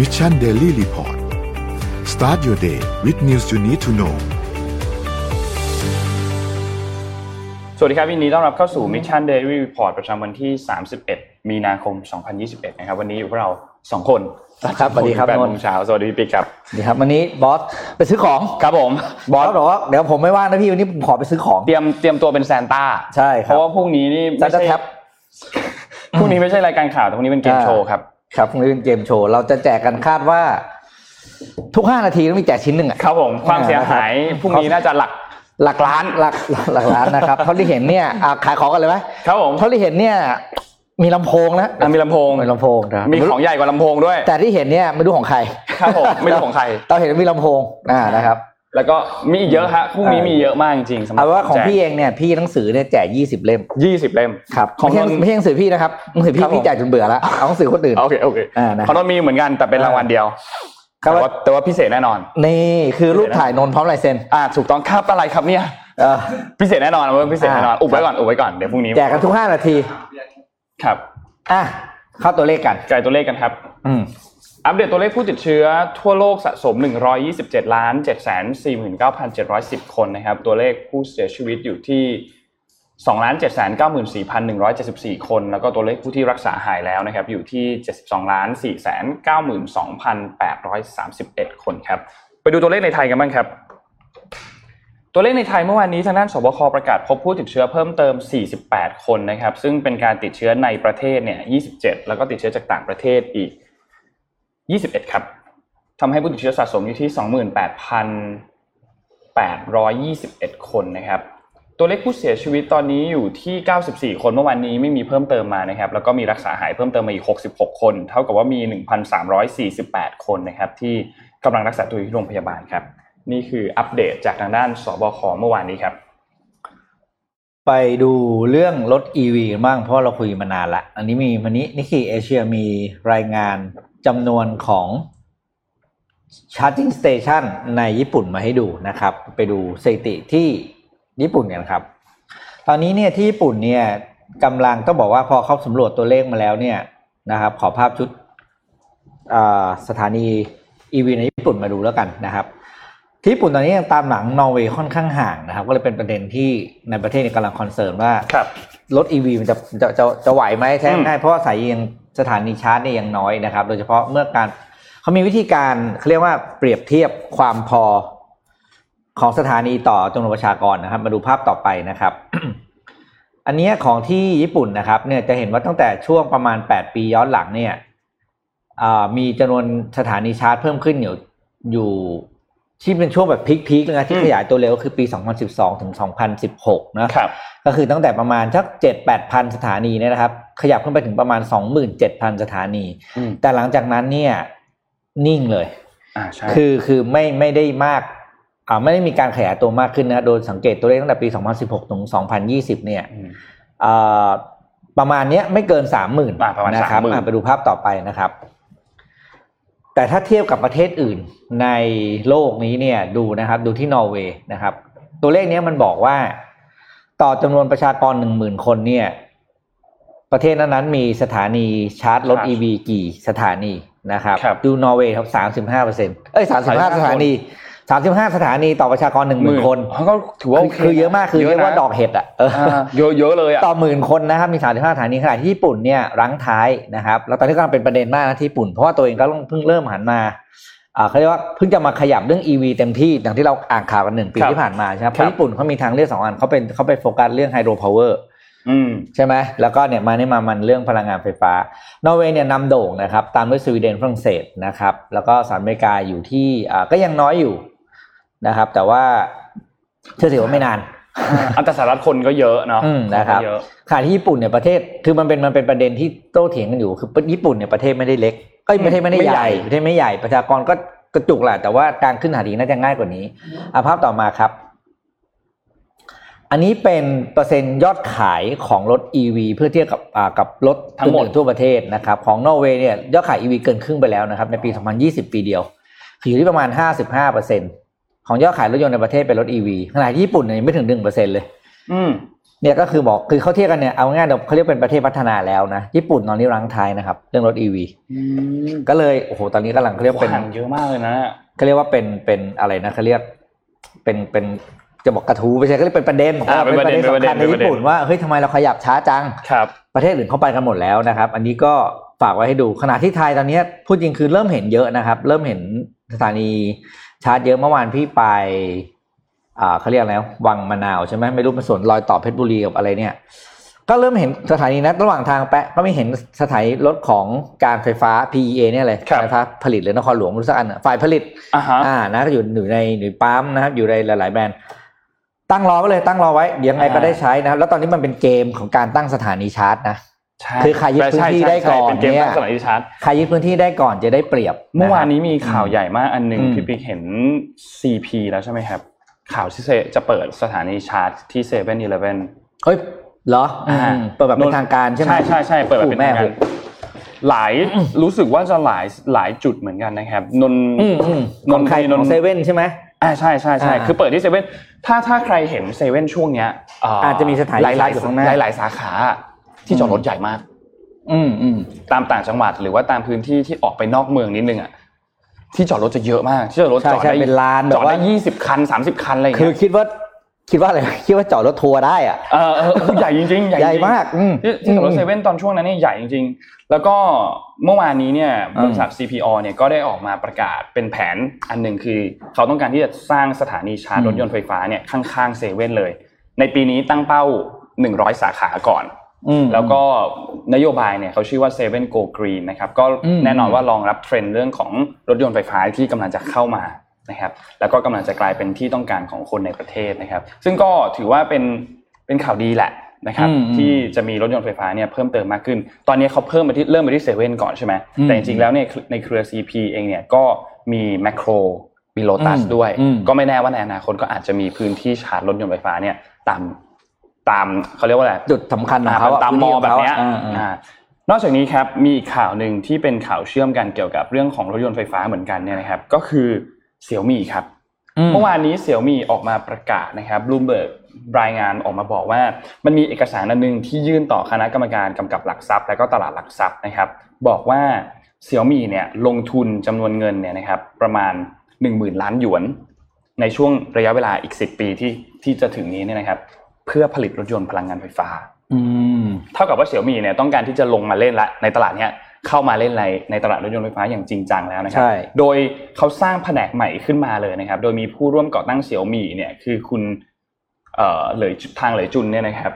มิชชันเดลี่รีพอร์ต start your day with news you need to know สวัสดีครับยินดีต้อนรับเข้าสู่ Mission Daily Report ประจำวันที่ 31 มีนาคม 2021 นะครับ วันนี้อยู่พวกเรา 2 คนครับสวัสดีครับแปดนโมนงท์เช้าสวัสดีพี่ปิ๊กครับดีครับ วันนี้บอสไปซื้อของครับผมบอสบอกว่าเดี๋ยวผมไม่ว่างนะพี่วันนี้ผมขอไปซื้อของเตรียมเตรียมตัวเป็นแซนต้าใช่คเพรับราะว่าพรุ่งนี้นี่ซัไม่นต้าใช่แท็บพรุ่งนี้ไม่ใช่รายการข่าวแต่พรุ่งนี้เป็นเกมโชว์ครับ ครับพรุ่งนี้เป็นเกมโชว์ เราจะแจกกันคาดว่า ทุกห้านาทีต้องมีแจกชิ้นหนึ่งอะครับผมความเสียหายพรุ่งนี้น่าจะหลักหลักล้านหลักหลักล้านนะครับเท่าที่เห็นเนี่ยอะขายของกันเลยไหมครับผมเท่าที่เห็นเนี่ย มีลำโพงนะอะมีลำโพงมีลำโพงนะครับมีของใหญ่กว่าลำโพงด้วย แต่ที่เห็นเนี่ยไม่รู้ของใคร ครับผมไม่รู้ของใครเราเห็นมีลำโพงอ่านะครับ แล้วก็มีอีกเยอะฮะพรุ่งนี้มีเยอะมากจริงๆสำหรัเอาบว่าของพี่เองเนี่ยพี่หนังสือเนี่ยแจกยี่สิบเล่มยี่สิบเล่มครับของไม่ใช่นนท์ไม่ใช่หนังสือพี่นะครับหนังสือคพี่รับผมพี่แจกจนเบื่อแล้วเอาหนังสือคนอื่นโอเคโอเคอ่านะของนนท์มีเหมือนกันแต่เป็นรางวัลเดียวครับแต่ว่าแต่ว่าพิเศษแน่นอน นี่คือรูปถ่ายนนท์พร้อมลายเซ็นอ่าถูกต้องครับอะไรครับเนี่ยเออพิเศษแน่นอนเว้ยพิเศษแน่นอนอ่าอุบไว้ก่อนอุบไว้ก่อนเดี๋ยวพรุ่งนี้แจกกันทุกห้านาทีครับอะเข้าตัวเลขกันจ่ายตัวเลขกันครับ อืม อัปเดตตัวเลขผู้ติดเชื้อทั่วโลกสะสม 127 ล้าน 749,710 คนนะครับ ตัวเลขผู้เสียชีวิตอยู่ที่ 2 ล้าน 794,174 คน แล้วก็ตัวเลขผู้ที่รักษาหายแล้วนะครับ อยู่ที่ 72 ล้าน 492,831 คนครับ ไปดูตัวเลขในไทยกันบ้างครับ ตัวเลขในไทยเมื่อวานนี้ทางด้านสบคประกาศพบผู้ติดเชื้อเพิ่มเติม 48 คนนะครับ ซึ่งเป็นการติดเชื้อในประเทศเนี่ย 27 แล้วก็ติดเชื้อจากต่างประเทศอีก 21 ครับทำให้ผู้ติดเชื้อสะสมอยู่ที่ 28,821 คนนะครับ ตัวเลขผู้เสียชีวิตตอนนี้อยู่ที่ 94 คนเมื่อวานนี้ไม่มีเพิ่มเติมมานะครับ แล้วก็มีรักษาหายเพิ่มเติมมาอีก 66 คน เท่ากับว่ามี 1,348 คนนะครับที่กำลังรักษาตัวอยู่ที่โรงพยาบาลครับ นี่คืออัปเดตจากทางด้านสบคเมื่อวานนี้ครับไปดูเรื่องรถ EV บ้างเพราะเราคุยมานานละ อันนี้มีวันนี้นิกกี้เอเชียมีรายงาน จำนวนของ Charging Station ในญี่ปุ่นมาให้ดูนะครับ ไปดูสถิติที่ญี่ปุ่นกันครับ ตอนนี้เนี่ยที่ญี่ปุ่นเนี่ยกำลังต้องบอกว่าพอเขาสำรวจตัวเลขมาแล้วเนี่ยนะครับขอภาพชุดอ่าสถานี EV ในญี่ปุ่นมาดูแล้วกันนะครับ ที่ญี่ปุ่นตอนนี้ยังตามหลังนอร์เวย์ค่อนข้างห่างนะครับ ก็เลยเป็นประเด็นที่ในประเทศเนี่ยกำลัง concern ว่าครับรถ EV มันจะจะจะจะไหวไหมแท้อืมง่ายเพราะว่าสายยัง สถานีชาร์จเนี่ยยังน้อยนะครับ โดยเฉพาะเมื่อการเขามีวิธีการเขาเรียกว่าเปรียบเทียบความพอของสถานีต่อจำนวนประชากรนะครับ มาดูภาพต่อไปนะครับ อันเนี้ยของที่ญี่ปุ่นนะครับเนี่ยจะเห็นว่าตั้งแต่ช่วงประมาณ 8 ปีย้อนหลังเนี่ยมีจำนวนสถานีชาร์จเพิ่มขึ้นอยู่อยู่ ที่เป็นช่วงแบบพีคๆเลยนะที่อืมขยายตัวเร็วคือปี 2012 ถึง 2016 นะครับ ก็คือตั้งแต่ประมาณสักเจ็ดแปดพันสถานีเนี่ยนะครับ ขยับขึ้นไปถึงประมาณสองหมื่นเจ็ดพันสถานีอืมแต่หลังจากนั้นเนี่ยนิ่งเลยอ่าใช่คือคือไม่ไม่ได้มากอ่าไม่ได้มีการขยายตัวมากขึ้นนะโดยสังเกตตัวเลขตั้งแต่ปี 2016 ถึง 2020 เนี่ยอืมอ่าประมาณเนี้ยไม่เกิน 30,000อ่าประมาณนะครับ30,000อ่าไปดูภาพต่อไปนะครับ แต่ถ้าเทียบกับประเทศอื่นในโลกนี้เนี่ยดูนะครับดูที่นอร์เวย์นะครับ ตัวเลขเนี้ยมันบอกว่า ต่อจำนวนประชากรหนึ่งหมื่นคนเนี่ย ประเทศนั้นๆมีสถานีชาร์จรถชาร์จ EV กี่สถานีนะครับครับ ดูนอร์เวย์ครับสามสิบห้าเปอร์เซ็นเอ้ยสามสิบห้า35สถานี สามสิบห้าสถานีต่อประชากรหนึ่งหมื่นคนเขาก็ถือว่าคือโคือเยอะมากคือเรียกว่านะดอกเห็ดอะเออออ่าเยอะเยอะเลยอะต่อหมื่นคนนะครับมีสามสิบห้าสถานีขณะที่ญี่ปุ่นเนี่ยรั้งท้ายนะครับแล้วตอนนี้ก็เป็นประเด็นมากนะที่ญี่ปุ่นเพราะว่าตัวเองก็เพิ่งเริ่มหันมาอ่าเขาเรียกว่าเพิ่งจะมาขยับเรื่อง EV เต็มที่อย่างที่เราอ่านข่าวกันหนึ่งปีครับที่ผ่านมาใช่ไหมครัราะญี่ปุ่นเขามีทางเลือกสองอันเขาเป็นเขาไปโฟกัสเรื่อง hydropower อืมใช่ไหมแล้วก็เนี่ยมาเนี่ยมามันเรื่องพลังงานไฟฟ้านอร์เวย์เนี่ยนำโด่งนะครับตามด้วยสวีเดนฝรั่งเศสนะครับแล้วก็สหรัฐอเมริกาอยู่ที่อ่าก็ยังน้อยอยู่ นะครับ แต่ว่าเชื่อถือว่าไม่นานอันตรสหรัฐคนก็เยอะเนาะอืมนะครับเยอะขณะที่ญี่ปุ่นเนี่ยประเทศคือมันเป็นมันเป็นประเด็นที่โต้เถียงกันอยู่คือญี่ปุ่นเนี่ยประเทศไม่ได้เล็กเอ้ยประเทศไม่ได้ไม่ใหใหญ่ญ่ประเทศไม่ใหญ่ประชากรก็กระจุกแหละแต่ว่าการขึ้นหาดีน่าจะง่ายกว่านี้อาภาพต่อมาครับ อันนี้เป็นเปอร์เซ็นต์ยอดขายของรถ EV เพื่อเทียบกับอ่ากับรถทั้งหมดอื่นๆทั่วประเทศนะครับ ของนอร์เวย์เนี่ยยอดขาย EV เกินครึ่งไปแล้วนะครับ ในปี 2020 ปีเดียวคืออยู่ที่ประมาณ 55เปอร์เซ็นต์ ของยอดขายรถยนต์ในประเทศเป็นรถ EV ขณะที่ญี่ปุ่นเนี่ยยังไม่ถึง1เปอร์เซ็นต์เลยอืมเนี่ยก็คือบอกคือเขาเทียบกันเนี่ยเอาง่ายๆเดี๋ยวเขาเรียกเป็นประเทศพัฒนาแล้วนะญี่ปุ่นตอนนี้รั้งท้ายนะครับ เรื่องรถ EV ก็เลยโอ้โหตอนนี้กำลังเขาเรียกเป็นห่างเยอะมากเลยนะเขาเรียกว่าเป็นเป็นอะไรนะเขาเรียกเป็นเป็นจะบอกกระทู้ไม่ใช่เขาเรียกเป็นประเด็นอ่าเป็นประเด็นสำคัญในเป็นประเด็นญี่ปุ่นว่าเฮ้ยทำไมเราขยับช้าจังครับ ประเทศอื่นเข้าไปกันหมดแล้วนะครับ อันนี้ก็ฝากไว้ให้ดูขณะที่ไทยตอนนี้พูดจริงคือเริ่มเห็นเยอะนะครับ เริ่มเห็นสถานี ชาร์จเยอะเมื่อวานพี่ไปอ่าเขาเรียกอะไรนะวังมะนาวใช่ไหมไม่รู้เป็นส่วนรอยต่อเพชรบุรีกับอะไรเนี่ย ก็เริ่มเห็นสถานีนั้นระหว่างทางแปะก็ไม่เห็นสถานีรถของการไฟฟ้า PEA เนี่ยเลยครับ ไฟฟ้าผลิตหรือนครหลวงไม่รู้สักอันอะฝ่ายผลิต อ่าฮะอ่านะก็อยู่อยู่ในหน่วยปั๊มนะครับอยู่ในหลาย ๆ แบรนด์ตั้งรอไว้เลยตั้งรอไว้เดี๋ยวยังไงก็อ่าได้ใช้นะครับแล้วตอนนี้มันเป็นเกมของการตั้งสถานีชาร์จนะใช่ คือใครยึดพื้นที่ใช่ได้ก่อนใช่เป็นเกมเนี่ยตั้งสมัยดิชาร์จใครยึดพื้นที่ได้ก่อนจะได้เปรียบ เมื่อวานะครับมีข่าวใหญ่มากอันหนึ่งอืมพี่ปิ๊กเห็น CP แล้วใช่ไหมครับ ข่าวที่เซจะเปิดสถานีชาร์จที่เซเว่นอีเลฟเว่นเฮ้ยเหรออืมเปิดแบบเป็นทางการใช่ไหมใช่ใช่ใช่เปิดแบบเป็นโอ้แม่ทางการหลายรู้สึกว่าจะหลายหลายจุดเหมือนกันนะครับนนอืมอืมนขนองใครนของเซเว่นใช่ไหมอ่าใช่ใช่ใช่อ่าคือเปิดที่เซเว่นถ้าถ้าใครเห็นเซเว่นช่วงเนี้ยอาจจะมีสถานีหลายหลายอยู่ข้างหน้าหลายหลายสาขา ที่จอดรถใหญ่มาก อืมอืมตามต่างจังหวัดหรือว่าตามพื้นที่ที่ออกไปนอกเมืองนิดนึงอะที่จอดรถจะเยอะมาก ที่จอดรถใช่จอดใช่ได้เป็นลานแบจบอดว่าได้ยี่สิบคันสามสิบคันอะไรอย่างคือเงี้ยคิดว่าคิดว่าอะไรคิดว่าจอดรถทัวร์ได้อะเออเออเออใหญ่จริงๆใหญ่จใหญ่ริงๆมากอืมที่ที่จอดรถเซเว่นตอนช่วงนั้นเนี่ยใหญ่จริงๆ แล้วก็เมื่อวานนี้เนี่ยอืมบริษัท CPO เนี่ยก็ได้ออกมาประกาศเป็นแผนอันหนึ่งคือ เขาต้องการที่จะสร้างสถานีชาร์จรถยนต์ไฟฟ้าเนี่ยข้างๆเซเว่นเลย ในปีนี้ตั้งเป้า 100 สาขาก่อนอืม แล้วก็นโยบายเนี่ยเขาชื่อว่า Seven Go Green นะครับก็อืมแน่นอนว่ารองรับเทรนด์เรื่องของรถยนต์ไฟฟ้าที่กำลังจะเข้ามานะครับแล้วก็กำลังจะกลายเป็นที่ต้องการของคนในประเทศนะครับ ซึ่งก็ถือว่าเป็นเป็นข่าวดีแหละนะครับอืมอืมที่จะมีรถยนต์ไฟฟ้าเนี่ยเพิ่มเติมมากขึ้น ตอนนี้เขาเพิ่มมาที่เริ่มมาที่เซเว่นก่อนใช่ไหมอืมแต่จริงๆแล้วเนี่ยในเครือ CP เองเนี่ยก็มีแมคโครมีโลตัสอืมด้วยอืมก็ไม่แน่ว่าในอนาคตก็อาจจะมีพื้นที่ชาร์จรถยนต์ไฟฟ้าเนี่ยตาม ตามเขาเรียกว่าอะไรจุดสำคัญของเขาอ่าตาม mall แบบเนี้ยอ่าอ่าอ่านอกจากนี้ครับมีอีกข่าวหนึ่งที่เป็นข่าวเชื่อมกันเกี่ยวกับเรื่องของรถยนต์ไฟฟ้าเหมือนกันเนี่ยนะครับ ก็คือเสี่ยวมี่ครับเมื่อวานนี้เสี่ยวมี่ออกมาประกาศนะครับบลูเบิร์กรายงานออกมาบอกว่า มันมีเอกสารอันหนึ่งที่ยื่นต่อคณะกรรมการกำกับหลักทรัพย์ และก็ตลาดหลักทรัพย์นะครับ บอกว่าเสี่ยวมี่เนี่ยลงทุนจำนวนเงินเนี่ยนะครับ ประมาณ 1 0,000 ล้านหยวน ในช่วงระยะเวลาอีก 10 ปีที่ที่จะถึงนี้เนี่ยนะครับ เพื่อผลิตรถยนต์พลังงานไฟฟ้าอืมเท่ากับว่าเสี่ยวมี่เนี่ยต้องการที่จะลงมาเล่นละในตลาดเนี้ยเข้ามาเล่นในในตลาดรถยนต์ไฟฟ้าอย่างจริงจังแล้วนะครัใช่โดยเขาสร้างแผนกใหม่ขึ้นมาเลยนะครับ โดยมีผู้ร่วมก่อตั้งเสี่ยวมี่เนี่ยคือคุณเอ่อเหลยทางเหลยจุนเนี่ยนะครับ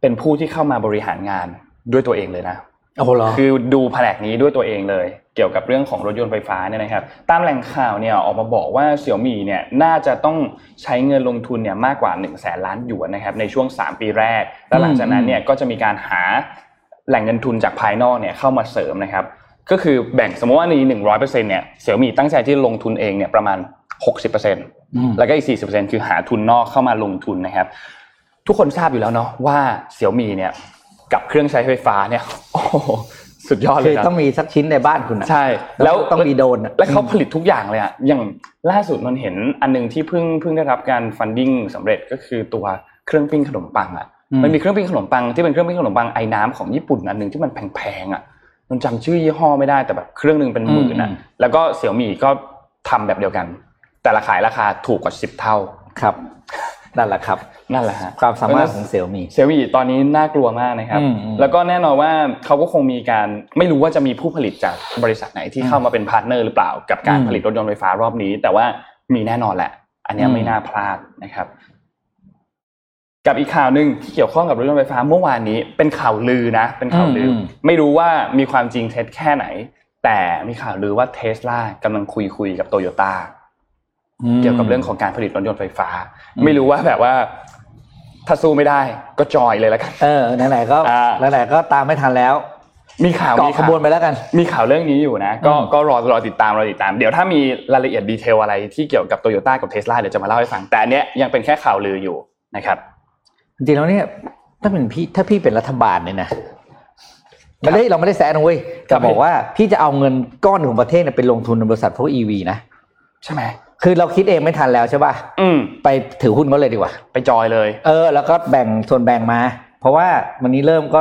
เป็นผู้ที่เข้ามาบริหารงานด้วยตัวเองเลยนะโอ้โหเหรอคือดูแผนกนี้ด้วยตัวเองเลย เกี่ยวกับเรื่องของรถยนต์ไฟฟ้าเนี่ยนะครับ ตามแหล่งข่าวเนี่ยออกมาบอกว่าเสี่ยวมี่เนี่ยน่าจะต้องใช้เงินลงทุนเนี่ยมากกว่า1นึ่งแสนล้านหยวนนะครับในช่วง 3 ปีแรก แล้วหลังจากนั้นเนี่ยก็จะมีการหาแหล่งเงินทุนจากภายนอกเนี่ยเข้ามาเสริมนะครับ ก็คือแบ่งสมมติว่าในหนึ่งร้อยเปอร์เซ็นต์เนี่ยเสี่ยวมี่ตั้งใจที่ลงทุนเองเนี่ยประมาณหกสิบเปอร์เซ็นต์อืมแล้วก็อีกสี่สิบเปอร์เซ็นต์คือหาทุนนอกเข้ามาลงทุนนะครับ ทุกคนทราบอยู่แล้วเนาะว่าเสี่ยวมี่เนี่ยกับเครื่องใช้ไฟฟ้าเนี่ยโอ้โห สุดยอดเลคืยอนะต้องมีสักชิ้นในบ้านคุณอะใช่ แล้แล้ววต้องมีโดรนอะและเขาผลิตทุกอย่างเลยอะอย่างล่าสุดมันเห็นอันหนึงที่เพิ่งเพิ่งได้รับการฟันดิ้งสำเร็จก็คือตัวเครื่องปิ้งขนมปังอะอืมมันมีเครื่องปิ้งขนมปังที่เป็นเครื่องปิ้งขนมปังไอ้น้ำของญี่ปุ่นอันหนึ่งที่มันแพงๆอะมันจำชื่อยี่ห้อไม่ได้แต่แบบเครื่องหนึ่งเป็นหมื่นอะแล้วก็เสี่ยวมี่ก็ทำแบบเดียวกัน แต่ละขายราคาถูกกว่าสิบเท่าครับนั่นแหละครับ นั่นแหละฮะความสามารถของเสี่ยวมี่เซลวีตอนนี้น่ากลัวมากนะครับอืมอืมแล้วก็แน่นอนว่าเขาก็คงมีการไม่รู้ว่าจะมีผู้ผลิตจากบริษัทไหนที่เข้ามาเป็น partner หรือเปล่ากับการอืมผลิตรถยนต์ไฟฟ้ารอบนี้ แต่ว่ามีแน่นอนแหละ อันเนี้ยอืมไม่น่าพลาดนะครับ กับอีกข่าวหนึ่งที่เกี่ยวข้องกับรถยนต์ไฟฟ้าเมื่อวานนี้ เป็นข่าวลือนะ เป็นข่าวลืออืมไม่รู้ว่ามีความจริงเท็จแค่ไหน แต่มีข่าวลือว่าเทสลากำลังคุยคุยกับโตโยต้าเกี่ยวกับเรื่องของการผลิตรถยนต์ไฟฟ้าอืมไม่รู้ว่าแบบว่า ถ้าสู้ไม่ได้ก็จอยเลยแล้วกัน เออไหนๆก็อ่า ไหนๆก็ตามไม่ทันแล้วมีข่าวเกาะมีขข่าวบวนไปแล้วกัน มีข่าวเรื่องนี้อยู่นะ ก็อืม ก็รอรอติดตามรอติดตาม เดี๋ยวถ้ามีรายละเอียดดีเทลอะไรที่เกี่ยวกับโตโยต้ากับเทสลาเดี๋ยวจะมาเล่าให้ฟัง แต่อันเนี้ยยังเป็นแค่ข่าวลืออยู่นะครับ จริงๆแล้วเนี่ยถ้าเป็นพี่ถ้าพี่เป็นรัฐบาลเนี่ยนะไม่ได้เราไม่ได้แซะนะเว้ยครัแต่บบอกว่าพี่จะเอาเงินก้อนของประเทศเนี่ยไปลงทุนในบริษัทพวกอีวีนะ ใช่ไหม คือเราคิดเองไม่ทันแล้วใช่ป่ะอืมไปถือหุ้นก็เลยดีกว่า ไปจอยเลย เออ แล้วก็แบ่งส่วนแบ่งมา เพราะว่าวันนี้เริ่มก็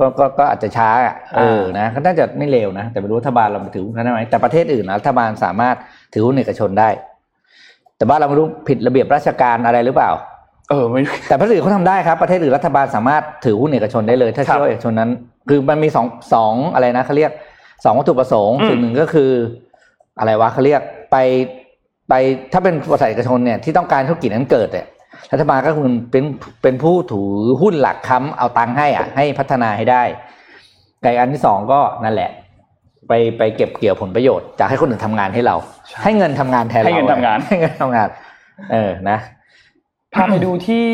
ก็ก็ก็อาจจะช้าอะเออนะก็น่าจะไม่เร็วนะ แต่ไม่รู้รัฐบาลเราไปถือหุ้นได้ไหมแต่ประเทศอื่นนะรัฐบาลสามารถถือหุ้นเอกชนได้ แต่บ้านเราไม่รู้ผิดระเบียบราชการอะไรหรือเปล่า เออไม่แต่ประเทศอื่นเขาทำได้ครับประเทศอื่นรัฐบาลสามารถถือหุ้นเอกชนได้เลย ถ้าครับเชื่อว่าเอกชนนั้น คือมันมีสองสองอะไรนะเขาเรียกสองวัตถุประสงค์อืมสิ่งหนึ่งก็คือ อะไรวะเขาเรียกไป ไปถ้าเป็นบริษัทเอกชนเนี่ยที่ต้องการธุรกิจนั้นเกิดเนี่ยรัฐบาลก็คือเป็นเป็นผู้ถือหุ้นหลักค้ำเอาตังค์ให้อะให้พัฒนาให้ได้ไก่อันที่สองก็นั่นแหละ ไปไปเก็บเกี่ยวผลประโยชน์จากให้คนอื่นทำงานให้เราใช่ให้เงินทำงานแทนเราให้เงินทำงานให้เงินทำงาน เออนะพาไปดูที่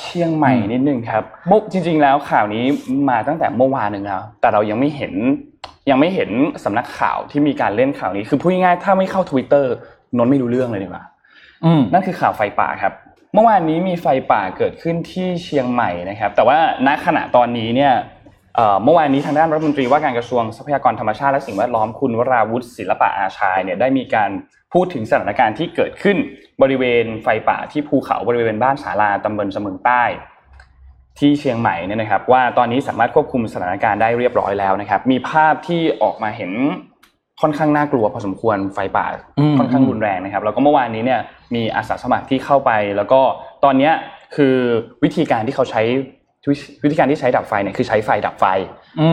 เชียงใหม่นิดนึงครับเมื่อจริง ๆ แล้วข่าวนี้มาตั้งแต่เมื่อวานหนึ่งแล้ว แต่เรายังไม่เห็นยังไม่เห็นสำนักข่าวที่มีการเล่นข่าวนี้ คือพูดง่ายๆถ้าไม่เข้า Twitter นนท์ไม่รู้เรื่องเลยดีกว่าอืมนั่นคือข่าวไฟป่าครับ เมื่อวานนี้มีไฟป่าเกิดขึ้นที่เชียงใหม่นะครับ แต่ว่าณขณะตอนนี้เนี่ยเอ่อเมื่อวานนี้ทางด้านรัฐมนตรีว่าการกระทรวงทรัพยากรธรรมชาติและสิ่งแวดล้อมคุณวราวุฒิศิลปะอาชายเนี่ยได้มีการพูดถึงสถานการณ์ที่เกิดขึ้นบริเวณไฟป่าที่ภูเขาบริเวณบ้านสาราตำบลเสมิงใต้ ที่เชียงใหม่เนี่ยนะครับ ว่าตอนนี้สามารถควบคุมสถานการณ์ได้เรียบร้อยแล้วนะครับ มีภาพที่ออกมาเห็น ค่อนข้างน่ากลัวพอสมควรไฟป่าอืมค่อนข้างรุนแรงนะครับ แล้วก็เมื่อวานนี้เนี่ยมีอาสาสมัครที่เข้าไป แล้วก็ตอนเนี้ยคือวิธีการที่เขาใช้วิวิธีการที่ใช้ดับไฟเนี่ยคือใช้ไฟดับไฟ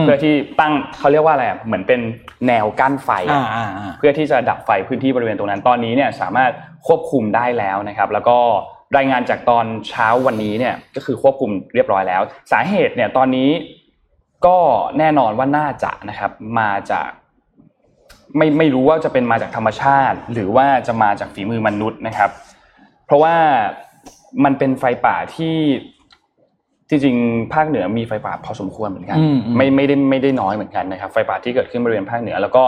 มเพื่อที่ตั้งเขาเรียกว่าอะไรอะเหมือนเป็นแนวกั้นไฟอ่าอะอ่าอ่าเพื่อที่จะดับไฟพื้นที่บริเวณตรงนั้นตอนนี้เนี่ยสามารถควบคุมได้แล้วนะครับ แล้วก็รายงานจากตอนเช้าวันนี้เนี่ยก็คือควบคุมเรียบร้อยแล้ว สาเหตุเนี่ยตอนนี้ก็แน่นอนว่าน่าจะนะครับมาจาก ไม่ไม่รู้ว่าจะเป็นมาจากธรรมชาติ หรือว่าจะมาจากฝีมือมนุษย์นะครับ เพราะว่ามันเป็นไฟป่าที่จริงๆภาคเหนือมีไฟป่าพอสมควรเหมือนกันอืมอืมไม่ไม่ได้ไม่ได้น้อยเหมือนกันนะครับ ไฟป่าที่เกิดขึ้นบริเวณภาคเหนือ แล้วก็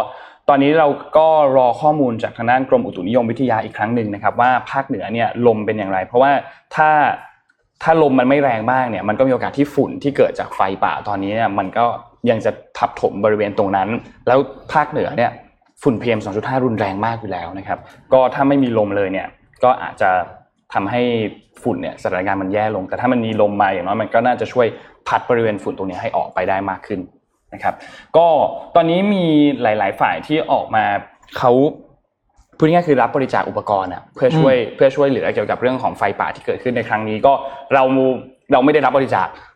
ตอนนี้เราก็รอข้อมูลจากทางด้านกรมอุตุนิยมวิทยาอีกครั้งหนึ่งนะครับ ว่าภาคเหนือเนี่ยลมเป็นอย่างไร เพราะว่าถ้าถ้าลมมันไม่แรงมากเนี่ย มันก็มีโอกาสที่ฝุ่นที่เกิดจากไฟป่าตอนนี้เนี่ยมันก็ยังจะทับถมบริเวณตรงนั้น แล้วภาคเหนือเนี่ย ฝุ่น PM 2.5 รุนแรงมากอยู่แล้วนะครับ ก็ถ้าไม่มีลมเลยเนี่ยก็อาจจะทำให้ฝุ่นเนี่ยสถานการณ์มันแย่ลง แต่ถ้ามันมีลมมาอย่างน้อยมันก็น่าจะช่วยพัดบริเวณฝุ่นตรงนี้ให้ออกไปได้มากขึ้นนะครับก็ตอนนี้มีหลาย ๆ ฝ่ายที่ออกมาเขาพูดง่ายๆคือรับบริจาคอุปกรณ์อะเพื่อช่วยเพื่อช่วยเหลือเกี่ยวกับเรื่องของไฟป่าที่เกิดขึ้นในครั้งนี้ก็เราเราไม่ได้รับบริจาคอืม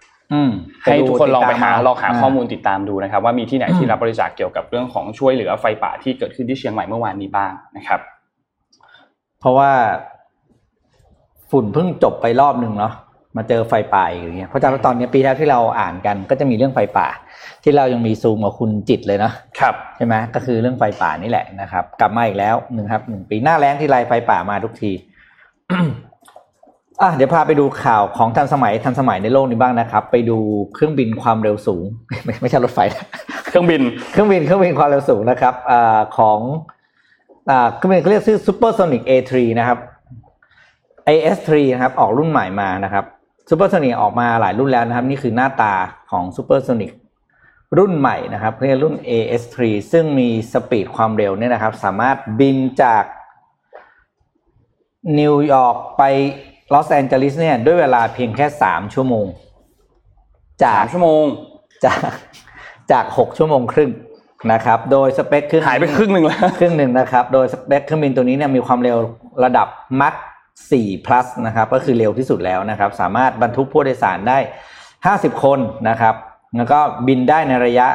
ให้ทุกคนลองไปหาติดตมลองหาาข้อมูลติดตามดูนะครับ ว่ามีที่ไหนอืที่มรับบริจาคเกี่ยวกับเรื่องของช่วยเหลือไฟป่าที่เกิดขึ้นที่เชียงใหม่เมื่อวานนี้บ้างนะครับ เพราะว่าฝุ่นเพิ่งจบไปรอบหนึ่งเนาะมาเจอไฟป่าอีกอย่างเงี้ยเพราะฉะนั้นตอนนี้ปีแล้วที่เราอ่านกัน ก็จะมีเรื่องไฟป่า ที่เรายังมีซูมกับคุณจิตเลยเนาะครับใช่ไหมก็คือเรื่องไฟป่านี่แหละนะครับ กลับมาอีกแล้วหนึ่งครับหนึ่งปีหน้าแรงที่ไรไฟป่ามาทุกที อะเดี๋ยวพาไปดูข่าวของทันสมัยทันสมัยในโลกนี้บ้างนะครับ ไปดูเครื่องบินความเร็วสูง ไม่ไม่ใช่รถไฟนะเครื่องบินเครื่องบินเครื่องบินความเร็วสูงนะครับอาของอ่าเครื่องบินเขาเรียกชื่อ Supersonic A3 นะครับ AS3 นะครับ ออกรุ่นใหม่มานะครับ Supersonic ออกมาหลายรุ่นแล้วนะครับ นี่คือหน้าตาของ Supersonic รุ่นใหม่นะครับเรียกรุ่น AS3 ซึ่งมี speed ความเร็วเนี่ยนะครับ สามารถบินจากนิวยอร์กไป ลอสแอนเจลิสเนี่ยด้วยเวลาเพียงแค่3ชั่วโมง จาก3ชั่วโมงจากจาก6ชั่วโมงครึ่งนะครับ โดยสเปคเครื่องหายไปครึ่งหนึ่งแล้วครึ่งหนึ่งนะครับ โดยสเปคเครื่องบินตัวนี้เนี่ยมีความเร็วระดับ Mach 4 plus นะครับ ก็คือเร็วที่สุดแล้วนะครับ สามารถบรรทุกผู้โดยสารได้ 50 คนนะครับ แล้วก็บินได้ในระยะ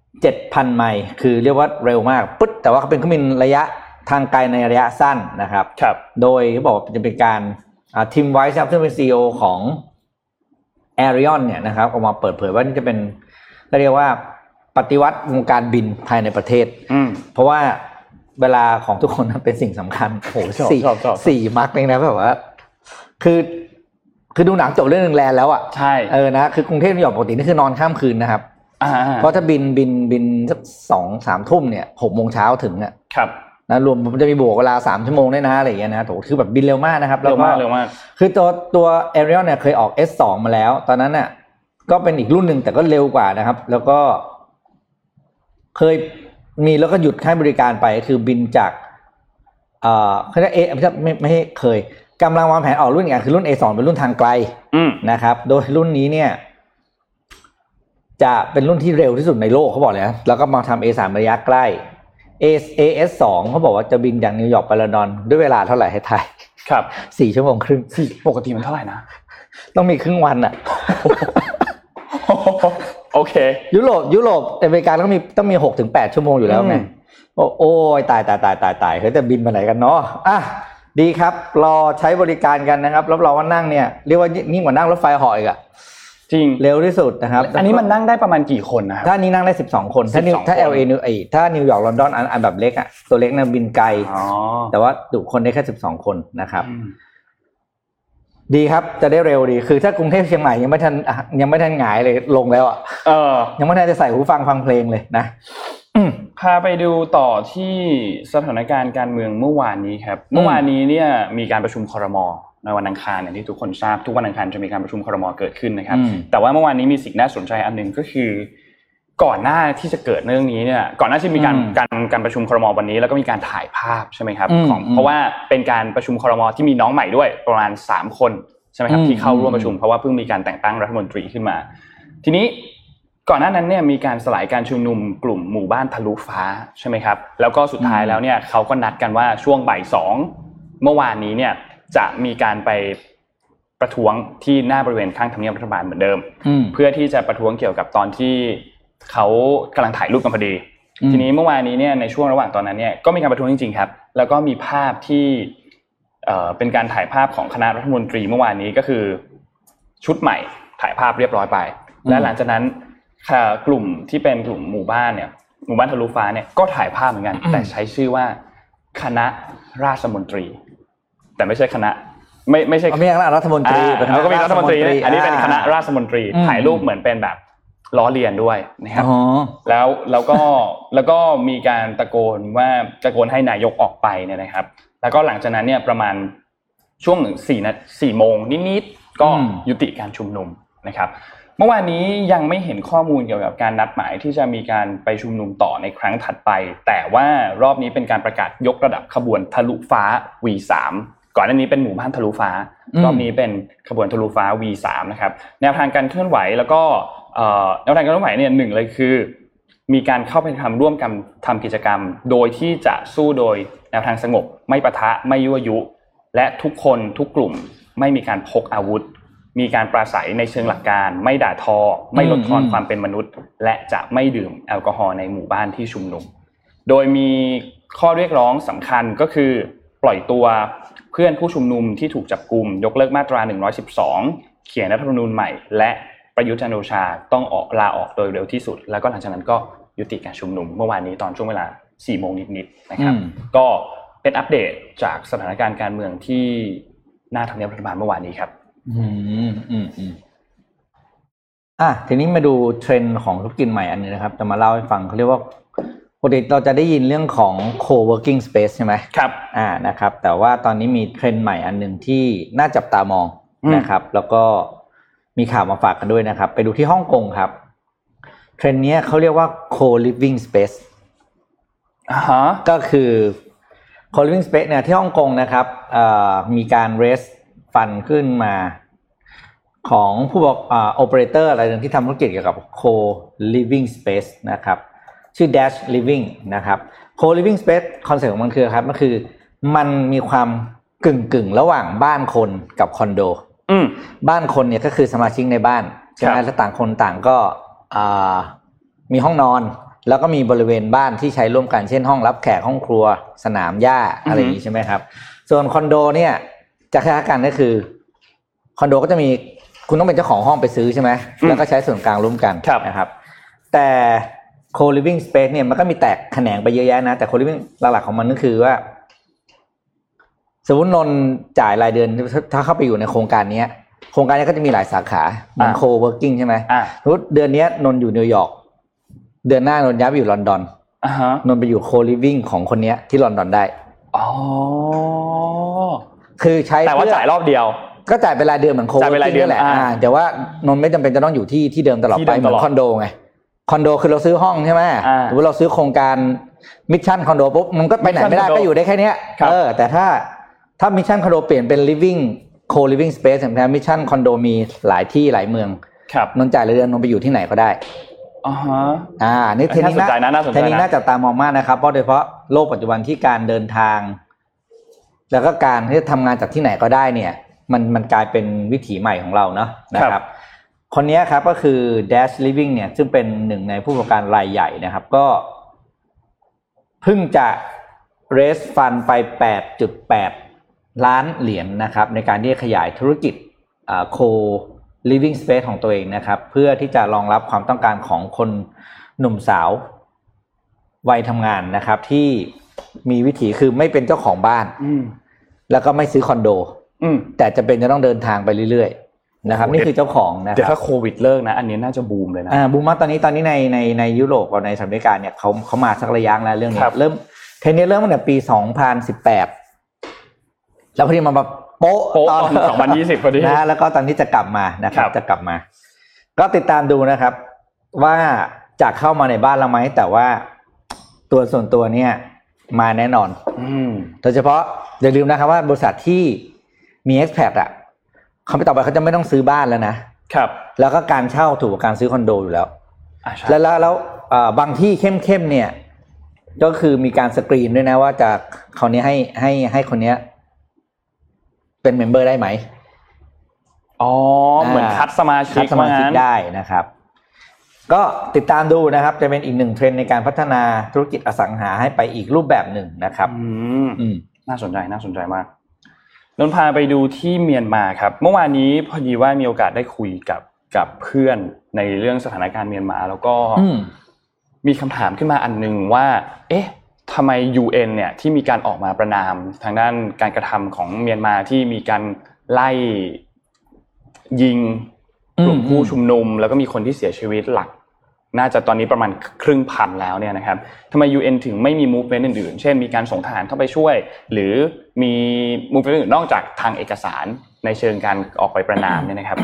7,000 ไมล์คือเรียกว่าเร็วมากปึ๊ดแต่ว่าเขาเป็นเครื่องบินระยะทางไกลในระยะสั้นนะครับครับ โดยเขาบอกว่าจะเป็นการ ทีมไวส์ครับซึ่งเป็นซีอของ A E R I O N เนี่ยนะครับออกมาเปิดเผยว่านี่จะเป็นเรียกว่าปฏิวัติวงการบินภายในประเทศอืมเพราะว่าเวลาของทุกคนเป็นสิ่งสำคัญโอ้โหชอบสี่ชอบชอบสี่มาร์กเองนะแบบว่า คือคือดูหนังจบเรื่องหนึ่ง land แล้วอะใช่เออนะคือกรุงเทพนิวยอร์กปกตินี่คือนอนข้ามคืนนะครับอ่าเพราะถ้าบินบินบินสักสองสามทุ่มเนี่ยหกโมงเช้าถึงอะครับ นะรวมมันจะมีบวกเวลาสามชั่วโมงด้วยนะอะไรอย่างเงี้ยนะโถคือแบบบินเร็วมากนะครับแล้เร็วมากเร็วมากคือตัวตัว a r i o n เนี่ยเคยออก S2 มาแล้ว ตอนนั้นน่ะก็เป็นอีกรุ่นหนึ่งแต่ก็เร็วกว่านะครับ แล้วก็ เคยมีแล้วก็หยุดให้บริการไปคือบินจากเอ่อเขาเรียกเอไม่ใช่ไม่ไม่ใช่เคยกำลังวางแผนออกรุ่นอีกอันคือรุ่น A2 เป็นรุ่นทางไกลอืมนะครับ โดยรุ่นนี้เนี่ย จะเป็นรุ่นที่เร็วที่สุดในโลกเขาบอกเลยนะแล้วก็มาทำ A3 ระยะใกล้ A AS2 เขาบอกว่าจะบินจากนิวยอร์กไปลอนดอนด้วยเวลาเท่าไหร่ให้ไทย ครับสี่ชั่วโมงครึ่งสี่ปกติมันเท่าไหร่นะ ต้องมีครึ่งวันอะโอเค ยุโรปยุโรปอเมริกาต้องมีต้องมีหกถึงแปดชั่วโมงอยู่แล้วไงอืมโอ้โอ้ยตายตายตายตายตายเขาจะบินไปไหนกันเนาะอะดีครับ รอใช้บริการกันนะครับรับรองว่านั่งเนี่ยเรียกว่ายิ่งกว่านั่งรถไฟเหาะอีกอะ จริงเร็วที่สุดนะครับ อันนี้มันนั่งได้ประมาณกี่คนนะครับถ้านี้นั่งได้สิบสองคนถ้านิว12ถ้าคน LA นิวไอถ้านิวยอร์กลอนดอนอันอันแบบเล็กอะตัวเล็กนะบินไกลอ๋อแต่ว่าดุคนได้แค่สิบสองคนนะครับอืมดีครับจะได้เร็วดี คือถ้ากรุงเทพเชียงใหม่ยังไม่ทันอะยังไม่ทันหงายเลยลงแล้วอะเออ ยังไม่ทันจะใส่หูฟังฟังเพลงเลยนะอืมพาไปดูต่อที่สถานการณ์การเมืองเมื่อวานนี้ครับ เมื่อวานนี้เนี่ยมีการประชุมครมใน วันอังคารอย่างที่ทุกคนทราบทุกวันอังคารจะมีการประชุมครมเกิดขึ้นนะครับอืมแต่ว่าเมื่อวานนี้มีสิ่งน่าสนใจอันหนึ่งก็คือ ก่อนหน้าที่จะเกิดเรื่องนี้เนี่ยก่อนหน้าที่มีการอืมการการประชุมครมวันนี้ แล้วก็มีการถ่ายภาพใช่ไหมครับอืมของอืมเพราะว่าเป็นการประชุมครมที่มีน้องใหม่ด้วยประมาณสามคนใช่ไหมครับอืมที่เข้าร่วมอืมประชุมเพราะว่าเพิ่งมีการแต่งตั้งรัฐมนตรีขึ้นมา ทีนี้ก่อนหน้านั้นเนี่ยมีการสลายการชุมนุมกลุ่มหมู่บ้านทะลุฟ้าใช่ไหมครับแล้วก็สุดท้ายแล้วเนี่ยเขาก็นัดกันว่าช่วงบ่ายสองเมื่อวานนี้เนี่ย จะมีการไปประท้วงที่หน้าบริเวณข้างทำเนียบรัฐบาลเหมือนเดิมอืมเพื่อที่จะประท้วงเกี่ยวกับตอนที่เขากำลังถ่ายรูปกันพอดีอืมทีนี้เมื่อวานนี้เนี่ยในช่วงระหว่างตอนนั้นเนี่ยก็มีการประท้วงจริงๆครับ แล้วก็มีภาพที่เอ่อเป็นการถ่ายภาพของคณะรัฐมนตรีเมื่อวานนี้ก็คือชุดใหม่ถ่ายภาพเรียบร้อยไป และหลังจากนั้นค่ะกลุ่มที่เป็นกลุ่มหมู่บ้านเนี่ยหมู่บ้านทะลุฟ้าเนี่ยก็ถ่ายภาพเหมือนกัน แต่ใช้ชื่อว่าคณะราษฎรมนตรี แต่ไม่ใช่คณะไม่ไม่ใช่เขามีคณะรัฐมนตรีอ่าเป็นคณะแล้วก็มีรัฐมนตรีนะอันนี้เป็นคณะอ่าราษฎรมนตรีอืมถ่ายรูปเหมือนเป็นแบบล้อเลียนด้วยนะครับอ๋อแล้วแล้วก็แล้วก็มีการตะโกนว่าตะโกนให้นายกออกไปเนี่ยนะครับ แล้วก็หลังจากนั้นเนี่ยประมาณช่วงสี่นาสี่โมงนิดๆก็อืมยุติการชุมนุมนะครับ เมื่อวานนี้ยังไม่เห็นข้อมูลเกี่ยวกับการนัดหมายที่จะมีการไปชุมนุมต่อในครั้งถัดไป แต่ว่ารอบนี้เป็นการประกาศยกระดับขบวนทะลุฟ้า V3 ก่อนหน้านี้เป็นหมู่บ้านทะลุฟ้าอืมรอบนี้เป็นขบวนทะลุฟ้า V3 นะครับแนวทางการเคลื่อนไหวแล้วก็เอ่อแนวทางการเคลื่อนไหวเนี่ยหนึ่งเลยคือ มีการเข้าไปทำร่วมกันทำกิจกรรม โดยที่จะสู้โดยแนวทางสงบ ไม่ปะทะไม่ยั่วยุ และทุกคนทุกกลุ่มไม่มีการพกอาวุธ มีการปราศัยในเชิงหลักการ ไม่ด่าทอ ไม่ลดทอนอืมความเป็นมนุษย์ และจะไม่ดื่มแอลกอฮอล์ในหมู่บ้านที่ชุมนุม โดยมีข้อเรียกร้องสำคัญก็คือปล่อยตัว เพื่อนผู้ชุมนุมที่ถูกจับกลุ่มยกเลิกมาตรา 112 เขียนรัฐธรรมนูญใหม่ และประยุทธ์จันทร์โอชาต้องออกลาออกโดยเร็วที่สุด แล้วก็หลังจากนั้นก็ยุติการชุมนุมเมื่อวานนี้ตอนช่วงเวลา4โมงนิดๆนะครับอืมก็เป็นอัปเดตจากสถานการณ์การเมืองที่หน้าทำเนียบรัฐบาลเมื่อวานนี้ครับ อืมอืมอืมอะทีนี้มาดูเทรนด์ของธุรกิจใหม่อันนี้นะครับ จะมาเล่าให้ฟังเขาเรียกว่า ปกติเราจะได้ยินเรื่องของ co-working space ใช่ไหมครับอ่านะครับ แต่ว่าตอนนี้มีเทรนด์ใหม่อันหนึ่งที่น่าจับตามองอืมนะครับ แล้วก็มีข่าวมาฝากกันด้วยนะครับ ไปดูที่ฮ่องกงครับ เทรนด์เนี้ยเขาเรียกว่า co-living space อ่าฮะก็คือ co-living space เนี่ยที่ฮ่องกงนะครับเอ่อมีการ raise ฟันขึ้นมาของผู้บอกอ่าโอเปอเรเตอร์อะไรหนึ่งที่ทำธุรกิจเกี่ยวกับ co-living space นะครับ ชื่อ Dash Living นะครับ co-living space concept ของมันคือครับมันคือ มันมีความกึ่งกึ่งๆระหว่างบ้านคนกับคอนโดอืมบ้านคนเนี่ยก็คือสมาชิกในบ้านใช่ไหมครับแล้วต่างคนต่างก็อ่ามีห้องนอน แล้วก็มีบริเวณบ้านที่ใช้ร่วมกันเช่นห้องรับแขกห้องครัวสนามหญ้าอะไรอย่างนี้ใช่ไหมครับ ส่วนคอนโดเนี่ยจะคล้ายๆกันก็คือคอนโดก็จะมีคุณต้องเป็นเจ้าของห้องไปซื้อใช่ไหมอืมแล้วก็ใช้ส่วนกลางร่วมกันครับนะครับ แต่ co-living space เนี่ยมันก็มีแตกแขนงไปเยอะแยะนะ แต่ co-living หลักๆของมันก็คือว่า สมมตินนท์จ่ายรายเดือนถ้าเข้าไปอยู่ในโครงการเนี้ย โครงการนี้ก็จะมีหลายสาขาเหมือนอ่า co-working ใช่ไหมอ่าสมมติเดือนเนี้ยนนท์อยู่นิวยอร์กเดือนหน้านนท์ย้ายไปอยู่ลอนดอนอ่าฮะนนท์ไปอยู่ co-living ของคนเนี้ยที่ลอนดอนได้อ๋อคือใช้แต่ว่าเพื่อจ่ายรอบเดียว ก็จ่ายเป็นรายเดือนเหมือน co จ่ายเป็นรายเดือนแหละอ่าอ่าแต่ว่านนท์ไม่จำเป็นจะต้องอยู่ที่ที่เดิมตลอดที่เดิมตลอดไปเหมือนคอนโดไง คอนโดคือเราซื้อห้องใช่ไหมอ่าสมมติเราซื้อโครงการมิชชั่นคอนโดปุ๊บมันก็ไปไหนไม่ได้ Mission ก็อยู่ได้แค่เนี้ยครับเออแต่ถ้าถ้ามิชชั่นคอนโดเปลี่ยนเป็น living co living space อย่างแท้มิชชั่นคอนโดมีหลายที่หลายเมืองครับนนจ่ายรายเดือนนนไปอยู่ที่ไหนก็ได้อ่าฮะอ่านี่เทรนด์นี้น่าสนใจนะน่าสนใจนะเทรนด์นี้น่าจับตามองมากนะครับเพราะโดยเฉพาะโลกปัจจุบันที่การเดินทาง แล้วก็การที่จะทำงานจากที่ไหนก็ได้เนี่ย มันมันกลายเป็นวิถีใหม่ของเราเนาะนะครับ คนนี้ครับก็คือ Dash Living เนี่ยซึ่งเป็นหนึ่งในผู้ประกอบการรายใหญ่นะครับ ก็เพิ่งจะ raise fund ไป 8.8 ล้านเหรียญนะครับ ในการที่จะขยายธุรกิจอ่า co living space ของตัวเองนะครับ เพื่อที่จะรองรับความต้องการของคนหนุ่มสาววัยทำงานนะครับ ที่มีวิถีคือไม่เป็นเจ้าของบ้านอืมแล้วก็ไม่ซื้อคอนโดอืมแต่จะเป็นจะต้องเดินทางไปเรื่อยๆ นะครับโอ้โหนี่คือเจ้าของนะคเดี๋ยวรับถ้าโควิดเลิกนะ อันนี้น่าจะบูมเลยนะอ่าบูมมากตอนนี้ตอนนี้ในในในยุโรปกับในสหรัฐอเมริกาเนี่ยเขาเขามาสักระยะแล้วเรื่องนี้ครับเริ่มเทรนนี้เริ่มตั้งแต่ปี2018แล้วพอดีมาแบบโป๊ะโป๊ะตอน2020พอดีนะแล้วก็ตอนนี้จะกลับมานะครับครับจะกลับมา ก็ติดตามดูนะครับ ว่าจะเข้ามาในบ้านเราไหมแต่ว่าตัวส่วนตัวเนี่ยมาแน่นอน อืมโดยเฉพาะอย่าลืมนะครับว่าบริษัทที่มี expat อะ เขาไปต่อไปเขาจะไม่ต้องซื้อบ้านแล้วนะครับ แล้วก็การเช่าถูกกว่าการซื้อคอนโดอยู่แล้วอ่าใช่แล้วแล้วแล้วเอ่อบางที่เข้มๆเนี่ย ก็คือมีการสกรีนด้วยนะว่าจะเขาวนี้ให้ให้ให้คนเนี้ย เป็น member ได้ไหม อ๋อ เหมือนคัดสมาชิคัดสมาชิกว่งั้นได้นะครับ ก็ติดตามดูนะครับ จะเป็นอีกหนึ่งเทรนด์ในการพัฒนาธุรกิจอสังหาให้ไปอีกรูปแบบหนึ่งนะครับ อืมอืม น่าสนใจน่าสนใจมาก นนท์พาไปดูที่เมียนมาครับ เมื่อวานนี้พอดีว่ามีโอกาสได้คุยกับกับเพื่อนในเรื่องสถานการณ์เมียนมา แล้วก็อืมมีคำถามขึ้นมาอันหนึ่งว่า เอ๊ะทำไม UN เนี่ยที่มีการออกมาประนามทางด้านการกระทำของเมียนมาที่มีการไล่ยิงกลุ่มอืมผู้ชุมนุม แล้วก็มีคนที่เสียชีวิตหลัก น่าจะตอนนี้ประมาณครึ่งพันแล้วเนี่ยนะครับทำไม UN ถึงไม่มี movement อื่นๆ เช่นมีการส่งทหารเข้าไปช่วย หรือ มี movement อื่นนอกจากทางเอกสารในเชิงการออกไปประนามเนี่ยนะครับ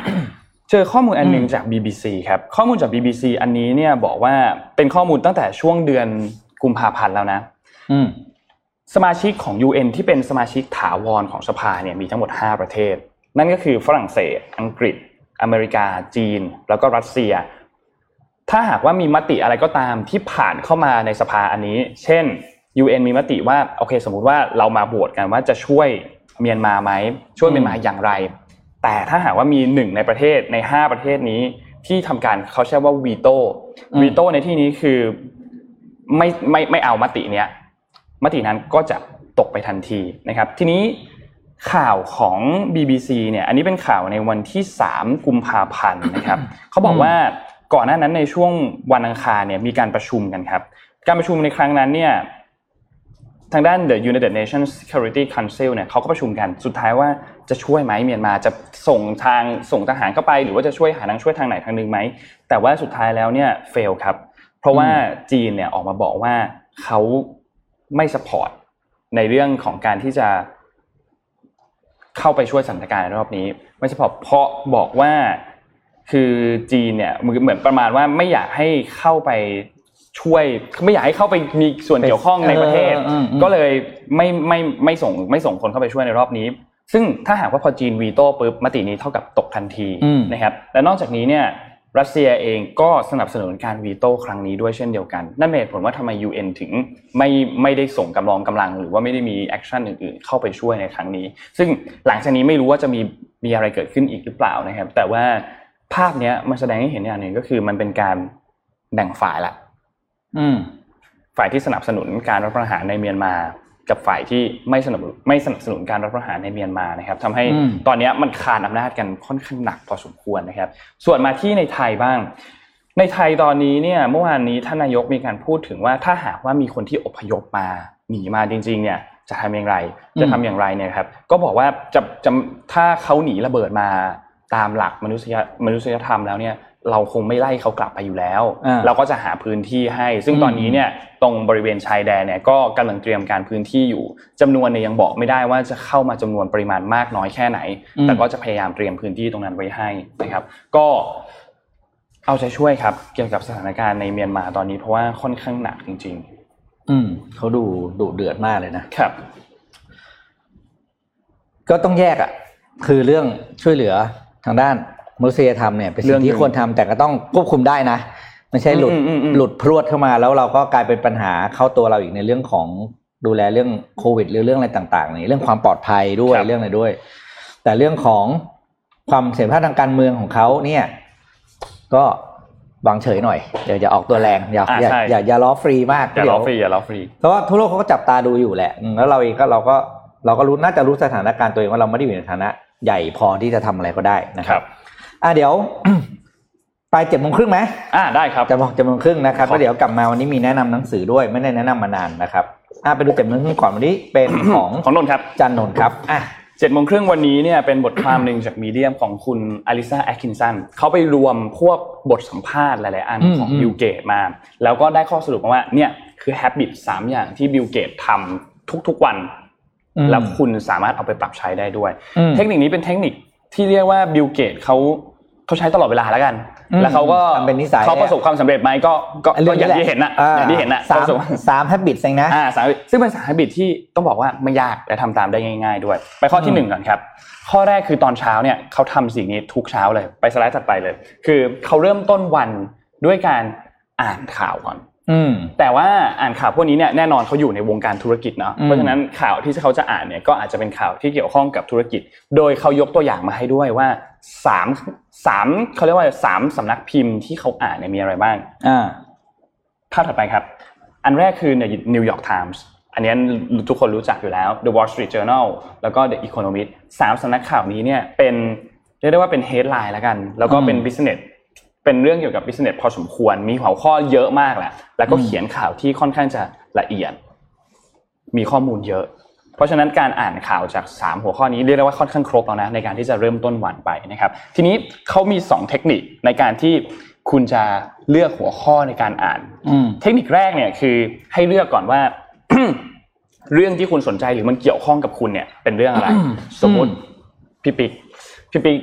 เจอข้อมูลอันหนึงจาก BBC ครับข้อมูลจาก BBC อันนี้เนี่ยบอกว่าเป็นข้อมูลตั้งแต่ช่วงเดือนกุมภาพันธ์แล้วนะอืมสมาชิกของ UN ที่เป็นสมาชิกถาวรของสภาเนี่ยมีทั้งหมด 5 ประเทศ นั่นก็คือฝรั่งเศส อังกฤษ อเมริกา จีน แล้วก็รัสเซีย ถ้าหากว่ามีมติอะไรก็ตามที่ผ่านเข้ามาในสภาอันนี้ เช่น UN มีมติว่าโอเค สมมุติว่าเรามาโหวตกันว่าจะช่วยเมียนมาไหมช่วยเมียนมาอย่างไร แต่ถ้าหากว่ามีหนึ่งในประเทศใน 5 ประเทศนี้ที่ทำการเขาใช้ว่าวีโต้อืมวีโต้ในที่นี้คือไม่ไม่ไม่เอามติเนี้ยมตินั้นก็จะตกไปทันทีนะครับ ทีนี้ข่าวของ BBC เนี่ยอันนี้เป็นข่าวในวันที่ 3 กุมภาพันธ์นะครับเขาบอกว่าก่อนหน้านั้นในช่วงวันอังคารเนี่ยมีการประชุมกันครับ การประชุมในครั้งนั้นเนี่ย ทางด้าน The United Nations Security Council เนี่ยเขาก็ประชุมกันสุดท้ายว่าจะช่วยไหมเมียนมาจะส่งทางส่งทหารเข้าไป หรือว่าจะช่วยหาทางช่วยทางไหนทางหนึ่งไหมแต่ว่าสุดท้ายแล้วเนี่ย fail ครับ เพราะว่าจีนเนี่ยออกมาบอกว่าเขาไม่ support ในเรื่องของการที่จะเข้าไปช่วยสถานการณ์ในรอบนี้ ไม่ support เพราะบอกว่าคือจีนเนี่ยเหมือนเหมือนประมาณว่าไม่อยากให้เข้าไป ช่วยไม่อยากให้เข้าไปมีส่วนเกี่ยวข้องในประเทศเอออืมอืมก็เลยไม่ไม่ไม่ส่งไม่ส่งคนเข้าไปช่วยในรอบนี้ ซึ่งถ้าหากว่าพอจีน veto ปุ๊บมตินี้เท่ากับตกทันทีอืมนะครับและนอกจากนี้เนี่ยรัสเซียเองก็สนับสนุนการ veto ครั้งนี้ด้วยเช่นเดียวกัน นั่นเป็นเหตุผลว่าทำไม UN ถึงไม่ไม่ได้ส่งกำลังกำลัง หรือว่าไม่ได้มี action อื่นๆ เข้าไปช่วยในครั้งนี้ ซึ่งหลังจากนี้ไม่รู้ว่าจะมีมีอะไรเกิดขึ้นอีกหรือเปล่านะครับ แต่ว่าภาพเนี้ยมันแสดงให้เห็นอย่างหนึ่งก็คือมันเป็นการแบ่งฝ่ายละอืม ฝ่ายที่สนับสนุนการรัฐประหารในเมียนมา กับฝ่ายที่ไม่สนับไม่สนับสนุนการรัฐประหารในเมียนมานะครับทำให้อืมตอนนี้มันคานอำนาจกันค่อนข้างหนักพอสมควรนะครับ ส่วนมาที่ในไทยบ้าง ในไทยตอนนี้เนี่ยเมื่อวานนี้ท่านนายกมีการพูดถึงว่าถ้าหากว่ามีคนที่อพยพมาหนีมาจริง ๆ เนี่ยจะทำอย่างไร จะทำอย่างไรเนี่ยครับ ก็บอกว่าจะจะถ้าเขาหนีระเบิดมาตามหลักมนุษยมนุษยธรรมแล้วเนี่ย เราคงไม่ไล่เขากลับไปอยู่แล้วอ่าเราก็จะหาพื้นที่ให้ ซึ่งอืมตอนนี้เนี่ยตรงบริเวณชายแดนเนี่ยก็กำลังเตรียมการพื้นที่อยู่จำนวนเนี่ยยังบอกไม่ได้ว่าจะเข้ามาจำนวนปริมาณมากน้อยแค่ไหน แต่ก็จะพยายามเตรียมพื้นที่ตรงนั้นไว้ให้นะครับ ก็เอาใจช่วยครับ เกี่ยวกับสถานการณ์ในเมียนมาตอนนี้เพราะว่าค่อนข้างหนักจริงอืมเขาดูดุเดือดมากเลยนะครับ ก็ต้องแยกอะ คือเรื่องช่วยเหลือทางด้าน มนุษยธรรมเนี่ยเป็นเรื่สิ่องงหนึ่ที่งควรทำแต่ก็ต้องควบคุมได้นะไม่ใช่หลุดอืมอืมอืมหลุดพรวดเข้ามา แล้วเราก็กลายเป็นปัญหาเข้าตัวเราอีกในเรื่องของดูแลเรื่องโควิดหรือเรื่องอะไรต่างๆนี่เรื่องความปลอดภัยด้วยเรื่องอะไรด้วย แต่เรื่องของความเสรีภาพทางการเมืองของเขาเนี่ย ก็วางเฉยหน่อยเดี๋ยวจะออกตัวแรงอย่าอ่าอย่าใช่อย่าอย่าล้อฟรีมากอย่าเดี๋รยอวฟรีอย่ารอฟรีเพราะว่าทั่วโลกเขาก็จับตาดูอยู่แหละอืมแล้วเราเองก็เราก็เราก็รู้น่าจะรู้สถานการณ์ตัวเองว่าเราไม่ได้อยู่ในฐานะ ใหญ่พอที่จะทำอะไรก็ได้นะคครัรับบ อะเดี๋ยว ไปเจ็ดโมงครึ่งไหมอ่าได้ครับจะบอกเจ็ดโมงครึ่งนะครับครับแล้วเดี๋ยวกลับมาวันนี้มีแนะนำหนังสือด้วยไม่ได้แนะนำมานานนะครับอะไปดูเจ็ดโมงครึ่งก่อนวันนี้เป็นของของนนท์ครับจันนนท์ครับอะเจ็ดโมงครึ่งวันนี้เนี่ยเป็นบทความหนึ่งจากมีเดียมของคุณอลิซาแอตคินสันเขาไปรวมพวกบทสัมภาษณ์หลาย ๆ อันอืมของอืมบิลเกตส์มา แล้วก็ได้ข้อสรุปมาว่าเนี่ยคือ habit สามอย่างที่บิลเกตส์ทำทุก ๆ วันอืมแล้วคุณสามารถเอาไปปรับใช้ได้ด้วยอืมเทคนิคนี้เป็นเทคนิคที่เรียกว่าบิลเกตส์เขา เขาใช้ตลอดเวลาแล้วกันอืมแล้วเขาก็ทำเป็นนิสัยเขาประสบความสำเร็จไหมก็ก็ก็อย่างที่เห็นน่ะอย่างที่เห็นน่ะสามประสบสาม habits เองนะอ่าสามซึ่งเป็นสาม habit ที่ต้องบอกว่าไม่ยากและทำตามได้ง่าย ๆ ด้วย ไปข้อที่อืมหนึ่งก่อนครับ ข้อแรกคือตอนเช้าเนี่ยเขาทำสิ่งนี้ทุกเช้าเลย ไปสไลด์ถัดไปเลย คือเขาเริ่มต้นวันด้วยการอ่านข่าวก่อนอืม แต่ว่าอ่านข่าวพวกนี้เนี่ยแน่นอนเขาอยู่ในวงการธุรกิจเนาะอืมเพราะฉะนั้นข่าวที่เขาจะอ่านเนี่ยก็อาจจะเป็นข่าวที่เกี่ยวข้องกับธุรกิจ โดยเขายกตัวอย่างมาให้ด้วยว่าสามสามเขาเรียกว่าสามสำนักพิมพ์ที่เขาอ่านเนี่ยมีอะไรบ้างอ่าภาพถัดไปครับ อันแรกคือ New York Times อันนี้ทุกคนรู้จักอยู่แล้ว The Wall Street Journal แล้วก็ The Economist สามสำนักข่าวนี้เนี่ยเป็นเรียกได้ว่าเป็น headline แล้วกัน แล้วก็เป็นอืม business เป็นเรื่องเกี่ยวกับ business พอสมควร มีหัวข้อเยอะมากแหละ แล้วก็อืมเขียนข่าวที่ค่อนข้างจะละเอียด มีข้อมูลเยอะ เพราะฉะนั้นการอ่านข่าวจาก 3 หัวข้อนี้เรียกได้ว่าค่อนข้างครบแล้วนะในการที่จะเริ่มต้นวันไปนะครับ ทีนี้เขามี 2 เทคนิคในการที่คุณจะเลือกหัวข้อในการอ่านอืมเทคนิคแรกเนี่ยคือให้เลือกก่อนว่าเรื่องที่คุณสนใจหรือมันเกี่ยวข้องกับคุณเนี่ย เป็นเรื่องอะไรอืมสมมติพี่ปิ๊กพี่ปิ๊ก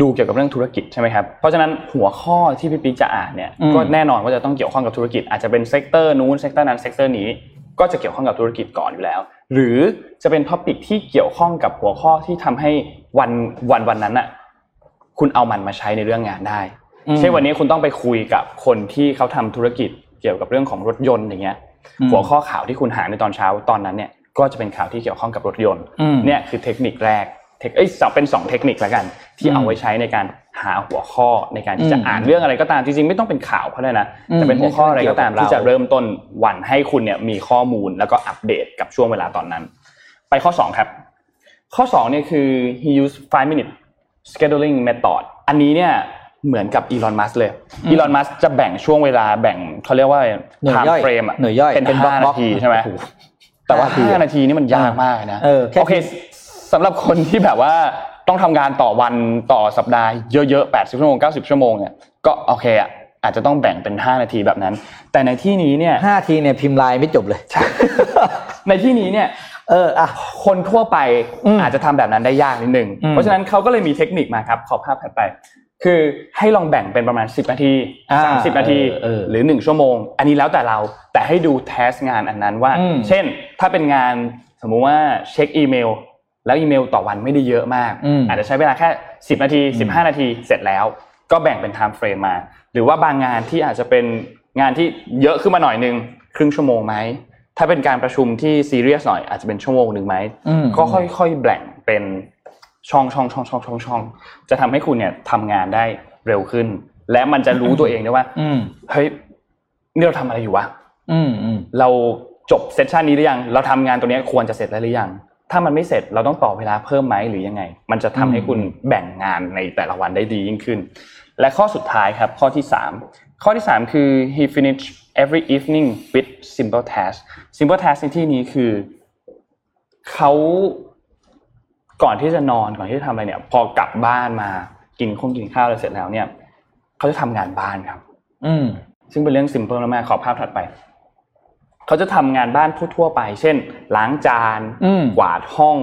ดูเกี่ยวกับเรื่องธุรกิจใช่ไหมครับ เพราะฉะนั้นหัวข้อที่พี่ปิ๊กจะอ่านเนี่ยอืมก็แน่นอนว่าจะต้องเกี่ยวข้องกับธุรกิจ อาจจะเป็น sector นู้น sector นั้น sector นี้ก็จะเกี่ยวข้องกับธุรกิจก่อนอยู่แล้ว หรือจะเป็น topic ที่เกี่ยวข้องกับหัวข้อที่ทำให้วันวันวันนั้นน่ะคุณเอามันมาใช้ในเรื่องงานได้อืมเช่นวันนี้คุณต้องไปคุยกับคนที่เขาทำธุรกิจเกี่ยวกับเรื่องของรถยนต์อย่างเงี้ยอืมหัวข้อข่าวที่คุณหาในตอนเช้าตอนนั้นเนี่ยก็จะเป็นข่าวที่เกี่ยวข้องกับรถยนต์อืมเนี่ยคือเทคนิคแรกเทคเอ้ยสองเป็นสองเทคนิคแล้วกัน ที่อืมเอาไว้ใช้ในการหาหัวข้อในการที่จะอืมอ่านเรื่องอะไรก็ตามจริงๆ ไม่ต้องเป็นข่าวก็ได้นะอืมแต่เป็นหัวข้ออะไรก็ตามเกี่ยวกับที่จะเราเริ่มต้นวันให้คุณเนี่ยมีข้อมูลแล้วก็อัปเดตกับช่วงเวลาตอนนั้น ไปข้อสองครับ ข้อสองเนี่ยคือ he used five minute scheduling method อันนี้เนี่ยเหมือนกับอีลอนมัสเลยอืมอีลอนมัสจะแบ่งช่วงเวลาแบ่งเขาเรียกว่าหน่วยย่อย time frame อะหน่วยย่อยเป็นเป็นบล็อกห้าบล็นาอกทีใช่ไหมโอ้โหแต่ว่าห้านาทีห้านาทีนี่มันยากมากนะเออแค่โอเค สำหรับคนที่แบบว่าต้องทำงานต่อวันต่อสัปดาห์เยอะๆ 80 ชั่วโมง 90 ชั่วโมงเนี่ยก็โอเคอะอาจจะต้องแบ่งเป็น 5 นาทีแบบนั้น แต่ในที่นี้เนี่ย ห้าทีเนี่ยพิมพ์ไลน์ไม่จบเลย ในที่นี้เนี่ย เอออะ คนทั่วไปอืมอาจจะทำแบบนั้นได้ยากนิดนึง อืม เพราะฉะนั้นเขาก็เลยมีเทคนิคมาครับ ขอภาพถัดไป คือให้ลองแบ่งเป็นประมาณ 10 นาที อ่า30 นาทีเออเออ หรือ 1 ชั่วโมง อันนี้แล้วแต่เราแต่ให้ดูแทสงานอันนั้นว่า อืมเช่นถ้าเป็นงานสมมุติว่าเช็คอีเมล แล้วอีเมลต่อวันไม่ได้เยอะมากอืมอาจจะใช้เวลาแค่ 10 นาที 15 นาทีเสร็จแล้ว ก็แบ่งเป็น time frame มา หรือว่าบางงานที่อาจจะเป็นงานที่เยอะขึ้นมาหน่อยนึงครึ่งชั่วโมงไหมถ้าเป็นการประชุมที่ซีเรียสหน่อยอาจจะเป็นชั่วโมงหนึ่งไหมอืมก็ค่อยๆแบ่งเป็นช่องช่องช่องช่องช่องช่องจะทำให้คุณเนี่ยทำงานได้เร็วขึ้น และมันจะรู้ตัวเองได้ว่าอืมเฮ้ยนี่เราทำอะไรอยู่วะอืมอืมเราจบเซสชันนี้หรือยัง เราทำงานตัวเนี้ยควรจะเสร็จแล้วหรือยัง ถ้ามันไม่เสร็จเราต้องต่อเวลาเพิ่มไหมหรือยังไง มันจะทำให้คุณแบ่งงานในแต่ละวันได้ดียิ่งขึ้น และข้อสุดท้ายครับข้อที่สามข้อที่สามคือ he finished every evening with simple task simple task ในที่นี้คือเขาก่อนที่จะนอนก่อนที่จะทำอะไรเนี่ย พอกลับบ้านมากินข้งกินข้าวอะไรเสร็จแล้วเนี่ยเขาจะทำงานบ้านครับ อืมซึ่งเป็นเรื่อง simple มากๆขอภาพถัดไป เขาจะทำงานบ้านทั่วๆไป เช่น ล้างจานอืมกวาดห้อง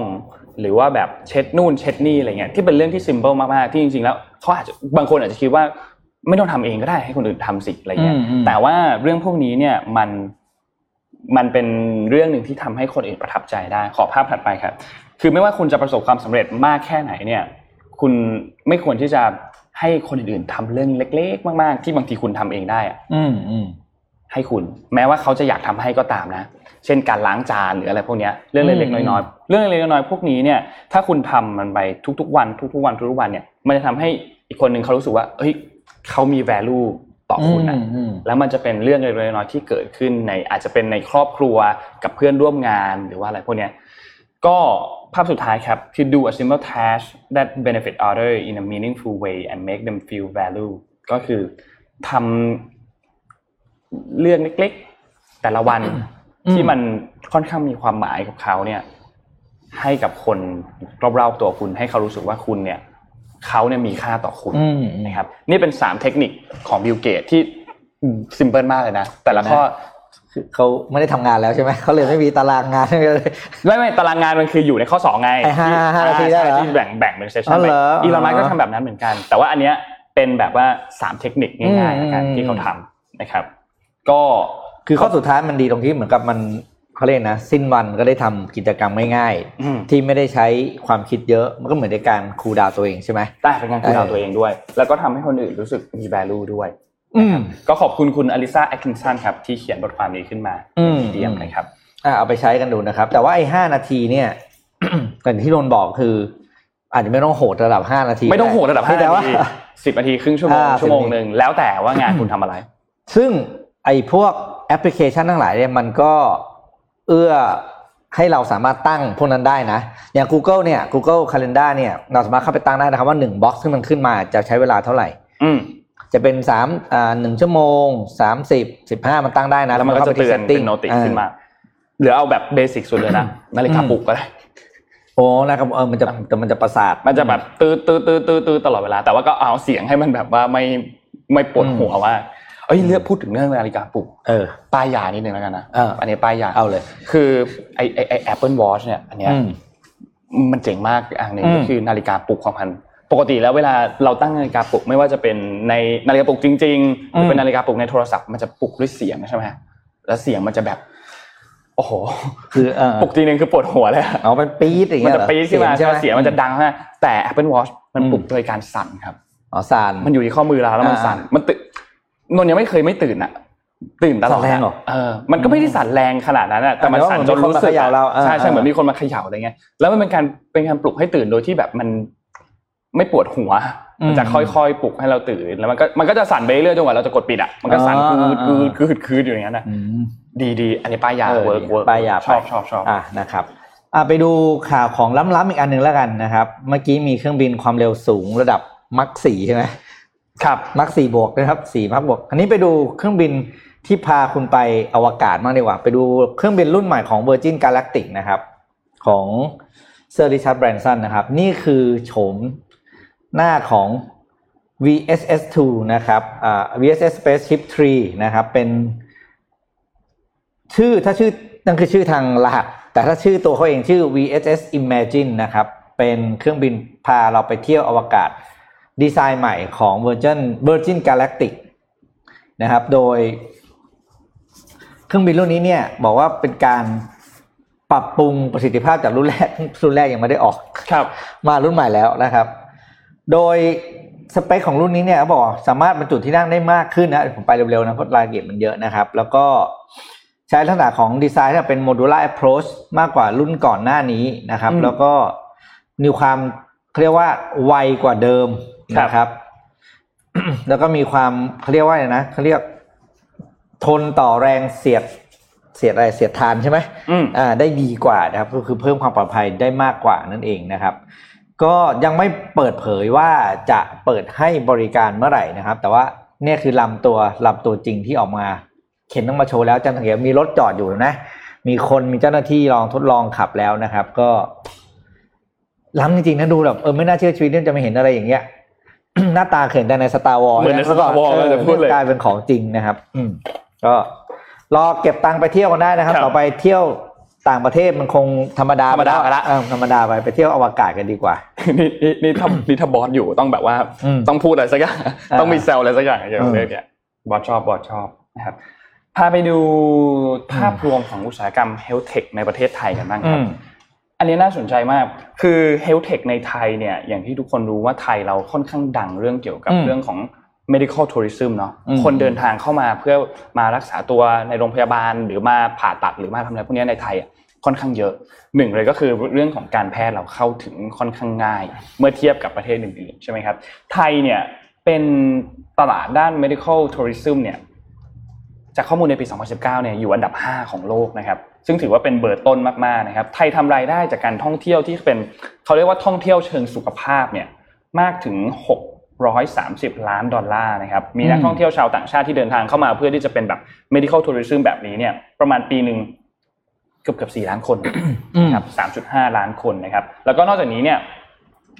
หรือว่าแบบเช็ดนู่นเช็ดนี่อะไรเงี้ยที่เป็นเรื่องที่ simple มากๆที่จริงๆแล้วเขาอาจจะบางคนอาจจะคิดว่าไม่ต้องทำเองก็ได้ให้คนอื่นทำสิอะไรเงี้ยอืมอืมแต่ว่าเรื่องพวกนี้เนี่ยมันมันเป็นเรื่องหนึ่งที่ทำให้คนอื่นประทับใจได้ ขอภาพถัดไปครับ คือไม่ว่าคุณจะประสบความสำเร็จมากแค่ไหนเนี่ย คุณไม่ควรที่จะให้คนอื่นๆทำเรื่องเล็ก ๆ มาก ๆ ที่บางทีคุณทำเองได้อะอืมอืม ให้คุณ แม้ว่าเขาจะอยากทำให้ก็ตามนะ เช่นการล้างจานหรืออะไรพวกเนี้ยเรื่องเล็กๆน้อยๆเรื่องเล็กๆน้อยๆพวกนี้เนี่ยถ้าคุณทำมันไปทุกๆวัน ทุกๆวันทุกๆวันเนี่ยมันจะทำให้อีกคนหนึ่งเขารู้สึกว่าเฮ้ยเขามี value ต่อคุณนะอืมอืมแล้วมันจะเป็นเรื่องเล็กๆน้อยๆที่เกิดขึ้นในอาจจะเป็นในครอบครัวกับเพื่อนร่วมงานหรือว่าอะไรพวกเนี้ยก็ภาพสุดท้ายครับคือ do a simple task that benefit other in a meaningful way and make them feel value ก็คือทำ เรื่องเล็ก ๆ แต่ละวันอืมที่มันค่อนข้างมีความหมายกับเขาเนี่ย ให้กับคนรอบๆตัวคุณให้เขารู้สึกว่าคุณเนี่ยเขาเนี่ยมีค่าต่อคุณอืมนะครับ นี่เป็นสามเทคนิคของบิลเกตส์ที่ simple มากเลยนะแต่ละข้อคือเขาไม่ได้ทำงานแล้วใช่ไหมเขาเลยไม่มีตารางงานเลยไม่ไม่ตารางงานมันคืออยู่ในข้อสองไงไอ้ห้าที่ห้านาทีได้เหรอที่แบ่งแบ่งเป็น session ไปเหรออ๋ออีลอนมัสก์ก็อ๋อทำแบบนั้นเหมือนกัน แต่ว่าอันเนี้ยเป็นแบบว่าสามเทคนิคง่ายๆแล้วกันอืมที่เขาทำนะครับ ก็คือข้อสุดท้ายมันดีตรงที่เหมือนกับมันเขาเรียกนะ สิ้นวันก็ได้ทำกิจกรรมง่ายอืมๆที่ไม่ได้ใช้ความคิดเยอะมันก็เหมือนในการ cool down ตัวเองใช่ไหมได้เป็นการคุยกับเออตัวเองด้วย แล้วก็ทำให้คนอื่นรู้สึกมี value ด้วยอืมก็ขอบคุณคุณอลิซาแอตคินสันครับ ที่เขียนบทความนี้ขึ้นมาอืมใน Medium นะครับอะเอาไปใช้กันดูนะครับ แต่ว่าไอ้ห้านาทีเนี่ยอย่างที่โดนบอกคือ อาจจะไม่ต้องโหดระดับห้านาที ไม่ต้องโหดระดับห้านาทีแต่ว่าสิบนาทีครึ่งชั่วโมงอ่าชั่วโมง10หนึ่งแล้วแต่ว่างานคุณทำอะไร ซึ่ง ไอ้พวกแอปพลิเคชันทั้งหลายเนี่ยมันก็เอื้อให้เราสามารถตั้งพวกนั้นได้นะ อย่าง Google เนี่ย Google Calendar เนี่ยเราสามารถเข้าไปตั้งได้นะครับว่าหนึ่ง box ที่มันขึ้นมาจะใช้เวลาเท่าไหร่ อืมจะเป็นสามอ่าหนึ่งชั่วโมงสามสิบสิบห้ามันตั้งได้นะแล้วมันก็จะเข้าไปที่เตือนเป็น noti ขึ้นมาหรือเอาแบบ basic สุดเลยนะนาฬิกาอืมปลุกก็ได้โอ้นะครับเออมันจะแต่มันจะประสาทมันจะแบบตื้อตื้อตื้อตื้อตื้อตลอดเวลา แต่ว่าก็เอาเสียงให้มันแบบว่าไม่ไม่ปวดหัวว่า เอ้ยเลือกพูดถึงเรื่องนาฬิกาปลุกเออป้ายยานิดนึงแล้วกันนะเอออันนี้ป้ายยาเอาเลย คือไอไอไอ Apple Watch เนี่ย อันเนี้ยอืมมันเจ๋งมากอันหนึ่งอืมก็คือนาฬิกาปลุกของมันปกติแล้วเวลาเราตั้งนาฬิกาปลุกไม่ว่าจะเป็นในนาฬิกาปลุกจริงๆหรือเป็นนาฬิกาปลุกในโทรศัพท์มันจะปลุกด้วยเสียงใช่ไหมแล้วเสียงมันจะแบบ โอ้โห คือเออปลุกทีนึงคือปวดหัวเลยอะเอามันปี๊ดอย่างมันเงี้ยจะเหรอปี๊ดขึ้นมาใช่ไหมเสียงมันจะดังมากแต่ Apple Watch มันอืมปลุกโดยการสั่นครับอ๋อสารมันอยู่ที่ข้อมือเราแล้วมันอ่าสั่นมันตื่ นนนท์ยังไม่เคยไม่ตื่นอะตื่นตลอดสั่นแรงเหรอเออมันก็ไม่ได้สั่นแรงขนาดนั้นอะแต่มันแต่ว่าสั่นเหมืจอนนมีคนรู้สึกมาเขย่าเราเออใช่ใช่เออเหมือนมีคนมาเขย่าอะไรเงี้ยแล้วมันเป็นการเป็นการปลุกให้ตื่นโดยที่แบบมันไม่ปวดหัวมันจะค่อยๆปลุกให้เราตื่นแล้วมันก็มันก็จะสั่นไปเรื่อยๆจนกว่าเราจะกดปิดอะมันก็สั่นคืดคืดคืดคืดอยู่อย่างนั้นอะอืมดีดีอันนี้ป้ายยาเออ work work ป้ายยาชอบไปชอบชอบอะนะครับอะไปดูข่าวของล้ำๆอีกอันหนึ่งแล้วกันนะครับ เมื่อกี้มีเครื่องบินความเร็วสูงระดับมัคสี่ใช่ไหม ครับมัคสี่บวกนะครับสี่มัคบวก อันนี้ไปดูเครื่องบินที่พาคุณไปอวกาศมากดีกว่า ไปดูเครื่องบินรุ่นใหม่ของ Virgin Galactic นะครับ ของเซอร์ริชาร์ดแบรนสันนะครับ นี่คือโฉมหน้าของ VSS 2 นะครับ VSS Spaceship 3 นะครับ เป็น ชื่อถ้าชื่อนั่นคือชื่อทางรหัส แต่ถ้าชื่อตัวเขาเองชื่อ VSS Imagine นะครับ เป็นเครื่องบินพาเราไปเที่ยวอวกาศ ดีไซน์ใหม่ของ Virgin Virgin Galactic นะครับ โดยเครื่องบินรุ่นนี้เนี่ยบอกว่าเป็นการปรับปรุงประสิทธิภาพจากรุ่นแรกรุ่นแรกยังไม่ได้ออกครับ มารุ่นใหม่แล้วนะครับ โดยสเปคของรุ่นนี้เนี่ยเขาบอกสามารถบรรจุที่นั่งได้มากขึ้นนะผมไปเร็วๆนะเพราะรายละเอียดมันเยอะนะครับ แล้วก็ใช้ลักษณะของดีไซน์ที่เป็น modular approach มากกว่ารุ่นก่อนหน้านี้นะครับอืมแล้วก็มีความเขาเรียกว่าไวกว่าเดิมครับ นะครับ แล้วก็มีความเขาเรียกว่าอะไรนะเขาเรียกทนต่อแรงเสียดเสียดอะไรเสียดทานใช่ไหมอืมอ่าได้ดีกว่านะครับ ก็คือเพิ่มความปลอดภัยได้มากกว่านั่นเองนะครับ ก็ยังไม่เปิดเผยว่าจะเปิดให้บริการเมื่อไหร่นะครับ แต่ว่าเนี่ยคือลำตัวลำตัวจริงที่ออกมา เข็นต้องมาโชว์แล้วจำสังเกตว่ามีรถจอดอยู่นะ มีคนมีเจ้าหน้าที่ลองทดลองขับแล้วนะครับ ก็ล้ำจริงๆนะดูแบบเออไม่น่าเชื่อชีวิตเนี่ยจะไม่เห็นอะไรอย่างเงี้ย หน้าตาเข็นแต่ในสตาร์วอลเหมือนใน Star Wars เลยจะพูดเลยกลายเป็นของจริงนะครับ อืมก็รอเก็บตังค์ไปเที่ยวกันได้นะครับครับ ต่อไปเที่ยวต่างประเทศมันคงธรรมดาธรรมดาไปละเออธรรมดาไปไปเที่ยวอวกาศกันดีกว่า นี่นี่นี่ถ้านี่ถ้าบอสอยู่ต้องแบบว่าอืมต้องพูดอะไรสักอย่างอ่าต้องมีแซวอะไรสักอย่างเกี่ยวกับอืมเรื่องเนี้ยบอสชอบบอสชอบนะครับพาไปดูภาพรวมของอุตสาหกรรม health tech ในประเทศไทยกันบ้างครับ อันนี้น่าสนใจมาก คือ health tech ในไทยเนี่ย อย่างที่ทุกคนรู้ว่าไทยเราค่อนข้างดังเรื่องเกี่ยวกับเรื่องของ medical tourism เนาะ คนเดินทางเข้ามาเพื่อมารักษาตัวในโรงพยาบาล หรือมาผ่าตัดหรือมาทำอะไรพวกนี้ในไทยค่อนข้างเยอะหนึ่งเลยก็คือเรื่องของการแพทย์เราเข้าถึงค่อนข้างง่าย เมื่อเทียบกับประเทศอื่นๆใช่ไหมครับ ไทยเนี่ยเป็นตลาดด้าน medical tourism เนี่ยจากข้อมูลในปี 2019 เนี่ยอยู่อันดับ 5 ของโลกนะครับ ซึ่งถือว่าเป็นเบอร์ต้นมากๆนะครับ ไทยทำรายได้จากการท่องเที่ยวที่เป็นเขาเรียกว่าท่องเที่ยวเชิงสุขภาพเนี่ยมากถึง 630 ล้านดอลลาร์นะครับ มีนักท่องเที่ยวชาวต่างชาติที่เดินทางเข้ามาเพื่อที่จะเป็นแบบ medical tourism แบบนี้เนี่ยประมาณปีหนึ่งเกือบเกือบ4ล้านคนนะครับ3.5ล้านคนนะครับ แล้วก็นอกจากนี้เนี่ย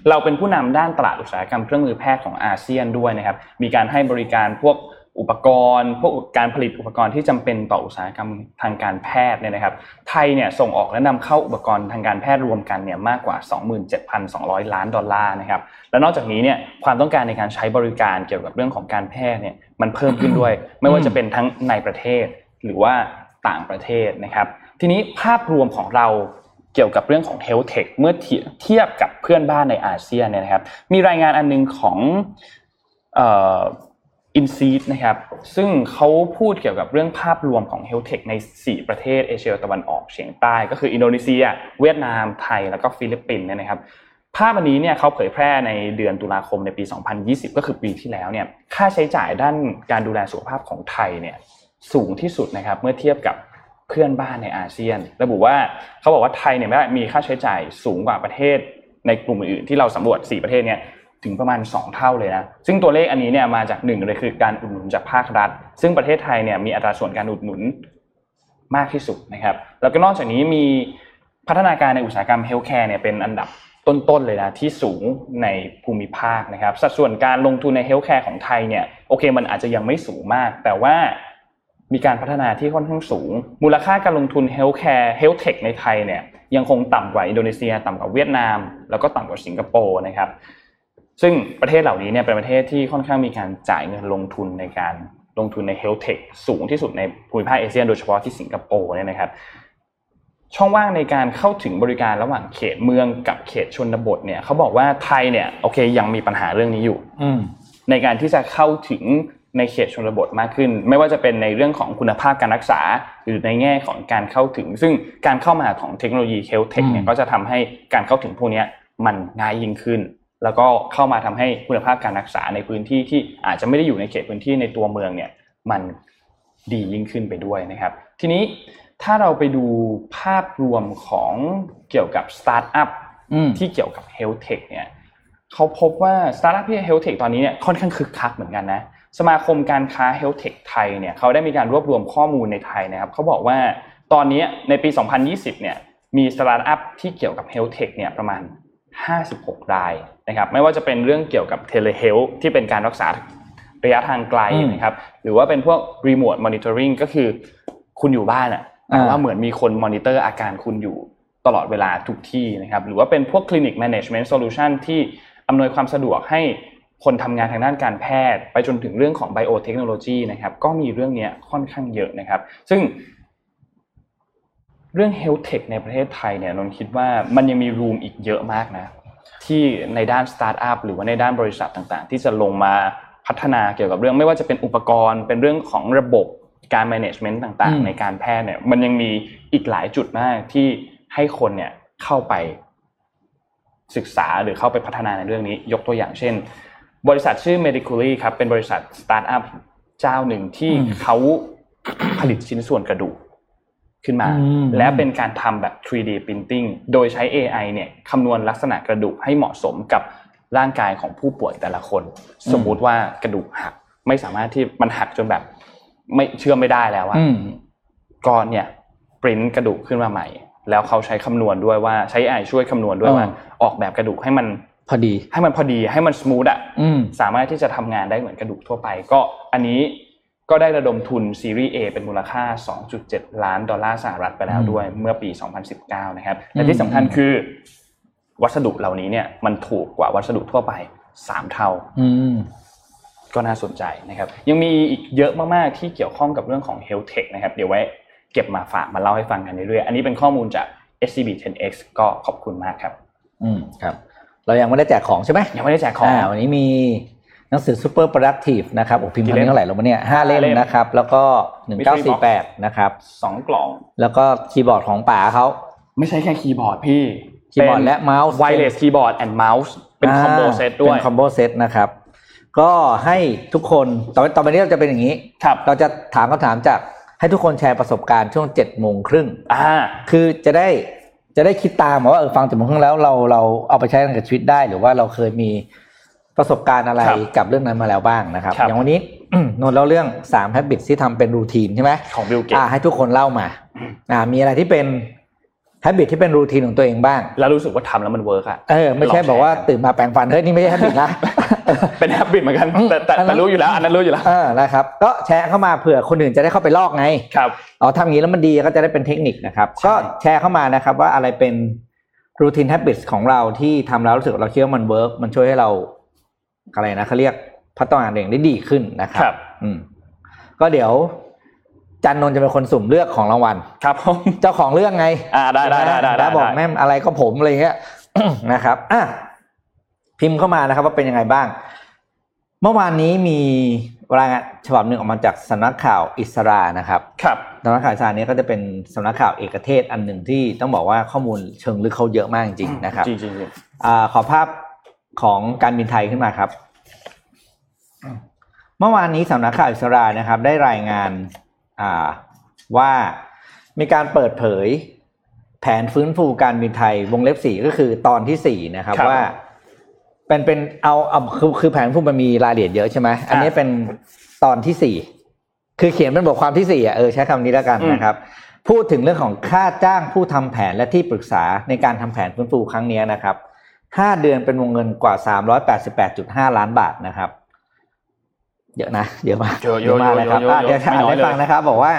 เราเป็นผู้นำด้านตลาดอุตสาหกรรมเครื่องมือแพทย์ของอาเซียนด้วยนะครับ มีการให้บริการพวก อุปกรณ์ พวกการผลิตอุปกรณ์ที่จำเป็นต่ออุตสาหกรรมทางการแพทย์เนี่ยนะครับ ไทยเนี่ยส่งออกและนำเข้าอุปกรณ์ทางการแพทย์รวมกันเนี่ยมากกว่า 27,200 ล้านดอลลาร์นะครับ และนอกจากนี้เนี่ยความต้องการในการใช้บริการเกี่ยวกับเรื่องของการแพทย์เนี่ยมันเพิ่มขึ้นด้วย ไม่ว่าจะเป็นทั้งในประเทศหรือว่าต่างประเทศนะครับ ทีนี้ภาพรวมของเราเกี่ยวกับเรื่องของ Health Tech เมื่อเทียบกับเพื่อนบ้านในอาเซียนเนี่ยนะครับ มีรายงานอันนึงของ อินซีดนะครับซึ่งเขาพูดเกี่ยวกับเรื่องภาพรวมของเฮลเทคใน 4 ประเทศเอเชียตะวันออกเฉียงใต้ ก็คืออินโดนีเซีย เวียดนาม ไทย แล้วก็ฟิลิปปินส์เนี่ยนะครับภาพอันนี้เนี่ยเขาเผยแพร่ในเดือนตุลาคมในปี 2020 ก็คือปีที่แล้วเนี่ยค่าใช้จ่ายด้านการดูแลสุขภาพของไทยเนี่ยสูงที่สุดนะครับเมื่อเทียบกับเพื่อนบ้านในอาเซียน ระบุว่าเขาบอกว่าไทยเนี่ยมีค่าใช้จ่ายสูงกว่าประเทศในกลุ่มอื่นที่เราสำรวจ 4 ประเทศเนี่ย ถึงประมาณ 2 เท่าเลยนะซึ่งตัวเลขอันนี้เนี่ยมาจากหนึ่งเลยคือการอุดหนุนจากภาครัฐ ซึ่งประเทศไทยเนี่ยมีอัตราส่วนการอุดหนุนมากที่สุดนะครับ แล้วก็นอกจากนี้มีพัฒนาการในอุตสาหกรรม healthcare เนี่ยเป็นอันดับต้นๆเลยนะที่สูงในภูมิภาคนะครับสัดส่วนการลงทุนใน healthcare ของไทยเนี่ยโอเคมันอาจจะยังไม่สูงมาก แต่ว่ามีการพัฒนาที่ค่อนข้างสูง มูลค่าการลงทุน healthcare health tech ในไทยเนี่ยยังคงต่ำกว่าอินโดนีเซีย ต่ำกว่าเวียดนาม แล้วก็ต่ำกว่าสิงคโปร์นะครับ ซึ่งประเทศเหล่านี้เนี่ยเป็นประเทศที่ค่อนข้างมีการจ่ายเงินลงทุนในการลงทุนใน health tech สูงที่สุดในภูมิภาคเอเชียโดยเฉพาะที่สิงคโปร์เนี่ยนะครับ ช่องว่างในการเข้าถึงบริการระหว่างเขตเมืองกับเขตชนบทเนี่ยเขาบอกว่าไทยเนี่ยโอเคยังมีปัญหาเรื่องนี้อยู่ในการที่จะเข้าถึงในเขตชนบทมากขึ้น ไม่ว่าจะเป็นในเรื่องของคุณภาพการรักษา หรือในแง่ของการเข้าถึง ซึ่งการเข้ามาของเทคโนโลยี health tech เนี่ยก็จะทำให้การเข้าถึงพวกนี้มันง่ายยิ่งขึ้น แล้วก็เข้ามาทำให้คุณภาพการรักษาในพื้นที่ที่อาจจะไม่ได้อยู่ในเขตพื้นที่ในตัวเมืองเนี่ยมันดียิ่งขึ้นไปด้วยนะครับ ทีนี้ถ้าเราไปดูภาพรวมของเกี่ยวกับสตาร์ทอัพที่เกี่ยวกับ health tech เนี่ยเขาพบว่าสตาร์ทอัพที่ health tech ตอนนี้เนี่ยค่อนข้างคึกคักเหมือนกันนะสมาคมการค้า health tech ไทยเนี่ยเขาได้มีการรวบรวมข้อมูลในไทยนะครับเขาบอกว่าตอนนี้ในปี 2020 เนี่ยมีสตาร์ทอัพที่เกี่ยวกับ health tech เนี่ยประมาณ 56 ราย นะครับไม่ว่าจะเป็นเรื่องเกี่ยวกับ telehealth ที่เป็นการรักษาระยะทางไกลนะครับหรือว่าเป็นพวก remote monitoring ก็คือคุณอยู่บ้านอะแต่ว่าเหมือนมีคนมอนิเตอร์อาการคุณอยู่ตลอดเวลาทุกที่นะครับหรือว่าเป็นพวก clinic management solution ที่อำนวยความสะดวกให้คนทำงานทางด้านการแพทย์ ไปจนถึงเรื่องของ biotechnology นะครับก็มีเรื่องนี้ค่อนข้างเยอะนะครับ ซึ่งเรื่อง health tech ในประเทศไทยเนี่ยนนท์คิดว่ามันยังมี room อีกเยอะมากนะ ที่ในด้านสตาร์ทอัพหรือว่าในด้านบริษัทต่างๆ ที่จะลงมาพัฒนาเกี่ยวกับเรื่องไม่ว่าจะเป็นอุปกรณ์เป็นเรื่องของระบบการ management ต่างๆ ในการแพทย์เนี่ย มันยังมีอีกหลายจุดมากที่ให้คนเนี่ยเข้าไปศึกษาหรือเข้าไปพัฒนาในเรื่องนี้ ยกตัวอย่างเช่น บริษัทชื่อ Medically ครับเป็นบริษัทสตาร์ทอัพเจ้าหนึ่งที่เขาผลิตชิ้นส่วนกระดูก ขึ้นมา และเป็นการทำแบบ 3D printing โดยใช้ AI เนี่ยคำนวณลักษณะกระดูกให้เหมาะสมกับร่างกายของผู้ป่วยแต่ละคน สมมุติว่ากระดูกหักไม่สามารถที่มันหักจนแบบ ไม่เชื่อไม่ได้แล้วอะก่อนเนี่ยปริ้นกระดูกขึ้นมาใหม่ แล้วเขาใช้คำนวณด้วยว่าใช้ AI ช่วยคำนวณด้วยว่า ออกแบบกระดูกให้มันพอดี ให้มันพอดีให้มันสมูทอะสามารถที่จะทำงานได้เหมือนกระดูกทั่วไป ก็อันนี้ ก็ได้ระดมทุนซีรีส์ A เป็นมูลค่า 2.7 ล้านดอลลาร์สหรัฐไปแล้วด้วยเมื่อปี 2019 นะครับและที่สำคัญคือ วัสดุเหล่านี้เนี่ยมันถูกกว่าวัสดุทั่วไป 3 เท่าก็น่าสนใจนะครับ ยังมีอีกเยอะมาก ๆ ที่เกี่ยวข้องกับเรื่องของ health tech นะครับ เดี๋ยวไว้เก็บมาฝากมาเล่าให้ฟังกันเรื่อยๆ อันนี้เป็นข้อมูลจาก SCB 10X ก็ขอบคุณมากครับ อืมครับ เรายังไม่ได้แจกของใช่ไหมยังไม่ได้แจกของอ่าวันนี้มี หนังสือ Super Productive นะครับโอ้พิมพ์กี่ครั้งเล่มนี้เท่าไหร่แล้ววะเนี่ยห้าเล่มห้าเล่มนะครับ แล้วก็หนึ่งเก้าสี่แปดนะครับสองกล่อง แล้วก็คีย์บอร์ดของป๋าเขาไม่ใช่แค่คีย์บอร์ดพี่คีย์บอร์ดและเมาส์ wireless keyboard and mouse เป็น combo set ด้วยเป็น combo set นะครับ ก็ให้ทุกคนต่อไปต่อไปนี้เราจะเป็นอย่างนี้ครับเราจะถามคำถามจากให้ทุกคนแชร์ประสบการณ์ช่วงเจ็ดโมงครึ่งอ่าคือจะได้จะได้คิดตามว่าเออฟังเจ็ดโมงครึ่งแล้วเราเราเอาไปใช้กับชีวิตได้หรือว่าเราเคยมี ประสบการณ์อะไรครับกับเรื่องนั้นมาแล้วบ้างนะครับครับอย่างวันนี้นนท์เล่าเรื่องสาม habits ที่ทำเป็น routine ใช่ไหมของบิลเกตส์อ่าให้ทุกคนเล่ามาอ่ามีอะไรที่เป็น habit ที่เป็น routine ของตัวเองบ้าง แล้วรู้สึกว่าทำแล้วมัน work อะเออไม่ใช่ลองแชร์บอกว่าตื่นมาแปรงฟันเฮ้ยนี่ไม่ใช่ habit นะเป็น habit เหมือนกันอืมแต่แต่อันนั้แต่นรู้อยู่แล้วอันนั้นรู้อยู่แล้วเออนะครับก็แชร์เข้ามาเผื่อคนอื่นจะได้เข้าไปลอกไงครับอ๋อทำอย่างนี้แล้วมันดีก็จะได้เป็นเทคนิคนะครับใช่ก็แชร์เข้ามานะครับว่าอะไรเป็นรูทีน habits ของเราที่ทำแล้วรู้สึกว่าเราคิดว่ามัน work มันช่วยให้เรา อะไรนะเขาเรียกพัฒนาตัวเองได้ดีขึ้นนะครับครับ อืมก็เดี๋ยวจันนนท์จะเป็นคนสุ่มเลือกของรางวัล ครับผมเจ้าของเรื่องไง อ่าได้ได้ได้ได้ได้บอกแม่มอะไรก็ผมอะไรเงี้ยนะครับอะพิมพ์เข้ามานะครับ ว่าเป็นยังไงบ้าง เมื่อวานนี้มีรายงานฉบับหนึ่งออกมาจากสำนักข่าวอิสรานะครับ ครับสำนักข่าวอิสรานี้ก็จะเป็นสำนักข่าวเอกเทศอันหนึ่งที่ต้องบอกว่าข้อมูลเชิงลึกเขาเยอะมากจริงๆนะครับจริงจริงจริงอ่าขอภาพ ของการบินไทยขึ้นมาครับ เมื่อวานนี้สำนักข่าวอิสรานะครับ ได้รายงานอ่าว่ามีการเปิดเผย แผนฟื้นฟูการบินไทยวงเล็บสี่ก็คือตอนที่สี่นะครับครับว่าเป็นเป็นเอาเอาคือคือแผนฟื้นฟูมันมีรายละเอียดเยอะใช่ไหมอันนี้เป็นตอนที่สี่คือเขียนเป็นบทความที่สี่อะเออใช้คำนี้แล้วกันนะครับ พูดถึงเรื่องของค่าจ้างผู้ทำแผนและที่ปรึกษาในการทำแผนฟื้นฟูครั้งนี้นะครับ ห้าเดือนเป็นวงเงินกว่าสามร้อยแปดสิบแปดจุดห้าล้านบาทนะครับ เยอะนะเยอะมากเยอะเยอะมากนะครับเยอะอะเยอะเดี๋ยวจะอ่านไม่น้อยให้เลยฟังนะครับ บอกว่า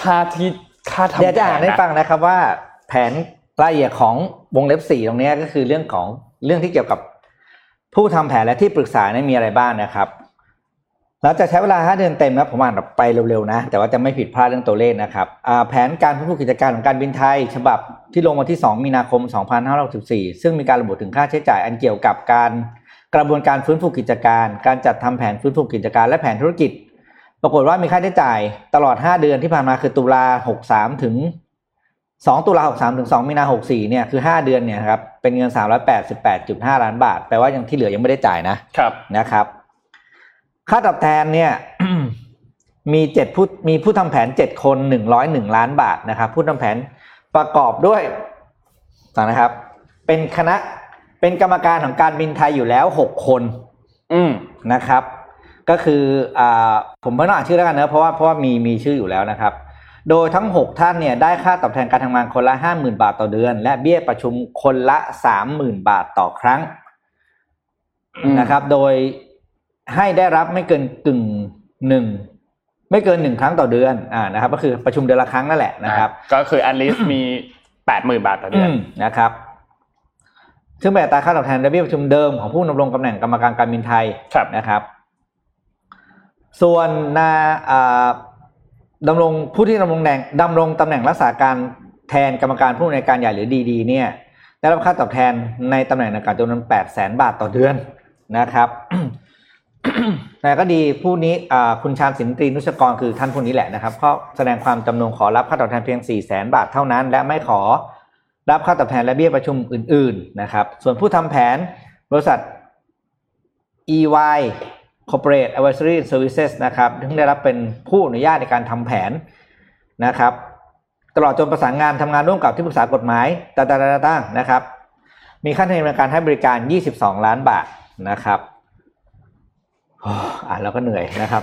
ค่าที่ค่าทำเดี๋ยวจะอ่านให้แผะฟังนะครับว่า แผนรายละเอียดของวงเล็บสี่ตรงเนี้ยก็คือเรื่องของเรื่องที่เกี่ยวกับผู้ทำแผนและที่ปรึกษาเนี่ยมีอะไรบ้างนะครับ เราจะใช้เวลา 5 เดือนเต็มนะผมอ่านแบบไปเร็วๆนะ แต่ว่าจะไม่ผิดพลาดเรื่องตัวเลขนะครับอ่าแผนการฟื้นฟูกิจการของการบินไทย ฉบับที่ลงวันที่ 2 มีนาคม 2564 ซึ่งมีการระบุถึงค่าใช้จ่ายอันเกี่ยวกับการกระบวนการฟื้นฟูกิจการ การจัดทำแผนฟื้นฟูกิจการและแผนธุรกิจ ปรากฏว่ามีค่าใช้จ่ายตลอด 5 เดือนที่ผ่านมาคือตุลา 63 ถึง 2 ตุลา 63 ถึง 2 มีนา 64 เนี่ยคือ 5 เดือนเนี่ยครับเป็นเงิน 388.5 ล้านบาท แปลว่ายังที่เหลือยังไม่ได้จ่ายนะครับนะครับ ค่าตอบแทนเนี่ยมีเจ็ดผู้มีผู้ทำแผนเจ็ดคนหนึ่งร้อยหนึ่งล้านบาทนะครับ ผู้ทำแผนประกอบด้วยฟังนะครับ เป็นคณะเป็นกรรมการของการบินไทยอยู่แล้วหกคน อืมนะครับ ก็คืออ่าผมไม่ต้องอ่านชื่อแล้วกันเนอะเพราะว่าเพราะว่ามีมีชื่ออยู่แล้วนะครับ โดยทั้ง6ท่านเนี่ยได้ค่าตอบแทนการทำงานคนละ50,000บาทต่อเดือน และเบี้ยประชุมคนละ30,000บาทต่อครั้งอืมนะครับ โดย ให้ได้รับไม่เกินกึ่งหนึ่งไม่เกินหนึ่งครั้งต่อเดือนอ่านะครับ ก็คือประชุมเดือนละครั้งนั่นแหละนะครับ ก็คืออันลิสมีแปดหมื่นบาทต่อเดือนอืมนะครับซึ่งเป็นอัตราค่าตอบแทนและเบี้ยประชุมเดิมของผู้ดำรงตำแหน่งกรรมการการบินไทยครับนะครับ ส่วนนาอ่าดำรงผู้ที่ดำรงตำแหน่งดำรงตำแหน่งรักษาการแทนกรรมการผู้อำนวยการใหญ่หรือดีดีเนี่ย ได้รับค่าตอบแทนในตำแหน่งดังกล่าวจำนวนแปดแสนบาทต่อเดือนนะครับ แต่ก็ดีผู้นี้คุณชาญสินตรีนุชกรคือท่านผู้นี้แหละนะครับก็แสดงความจำนงขอรับค่าตอบแทนเพียง4ี่แสนบาทเท่านั้น และไม่ขอรับค่าตอบแทนและเบี้ยประชุมอื่น ๆนะครับ ส่วนผู้ทำแผนบริษัท EY Corporate Advisory Services นะครับซึ่งได้รับเป็นผู้อนุญาตในการทำแผนนะครับ ตลอดจนประสานงานทำงานร่วมกับที่ปรึกษากฎหมายต่างๆนะครับ มีค่าธรรมเนียมในการให้บริการ 22 ล้านบาทนะครับ อ่านแล้วก็เหนื่อยนะครับ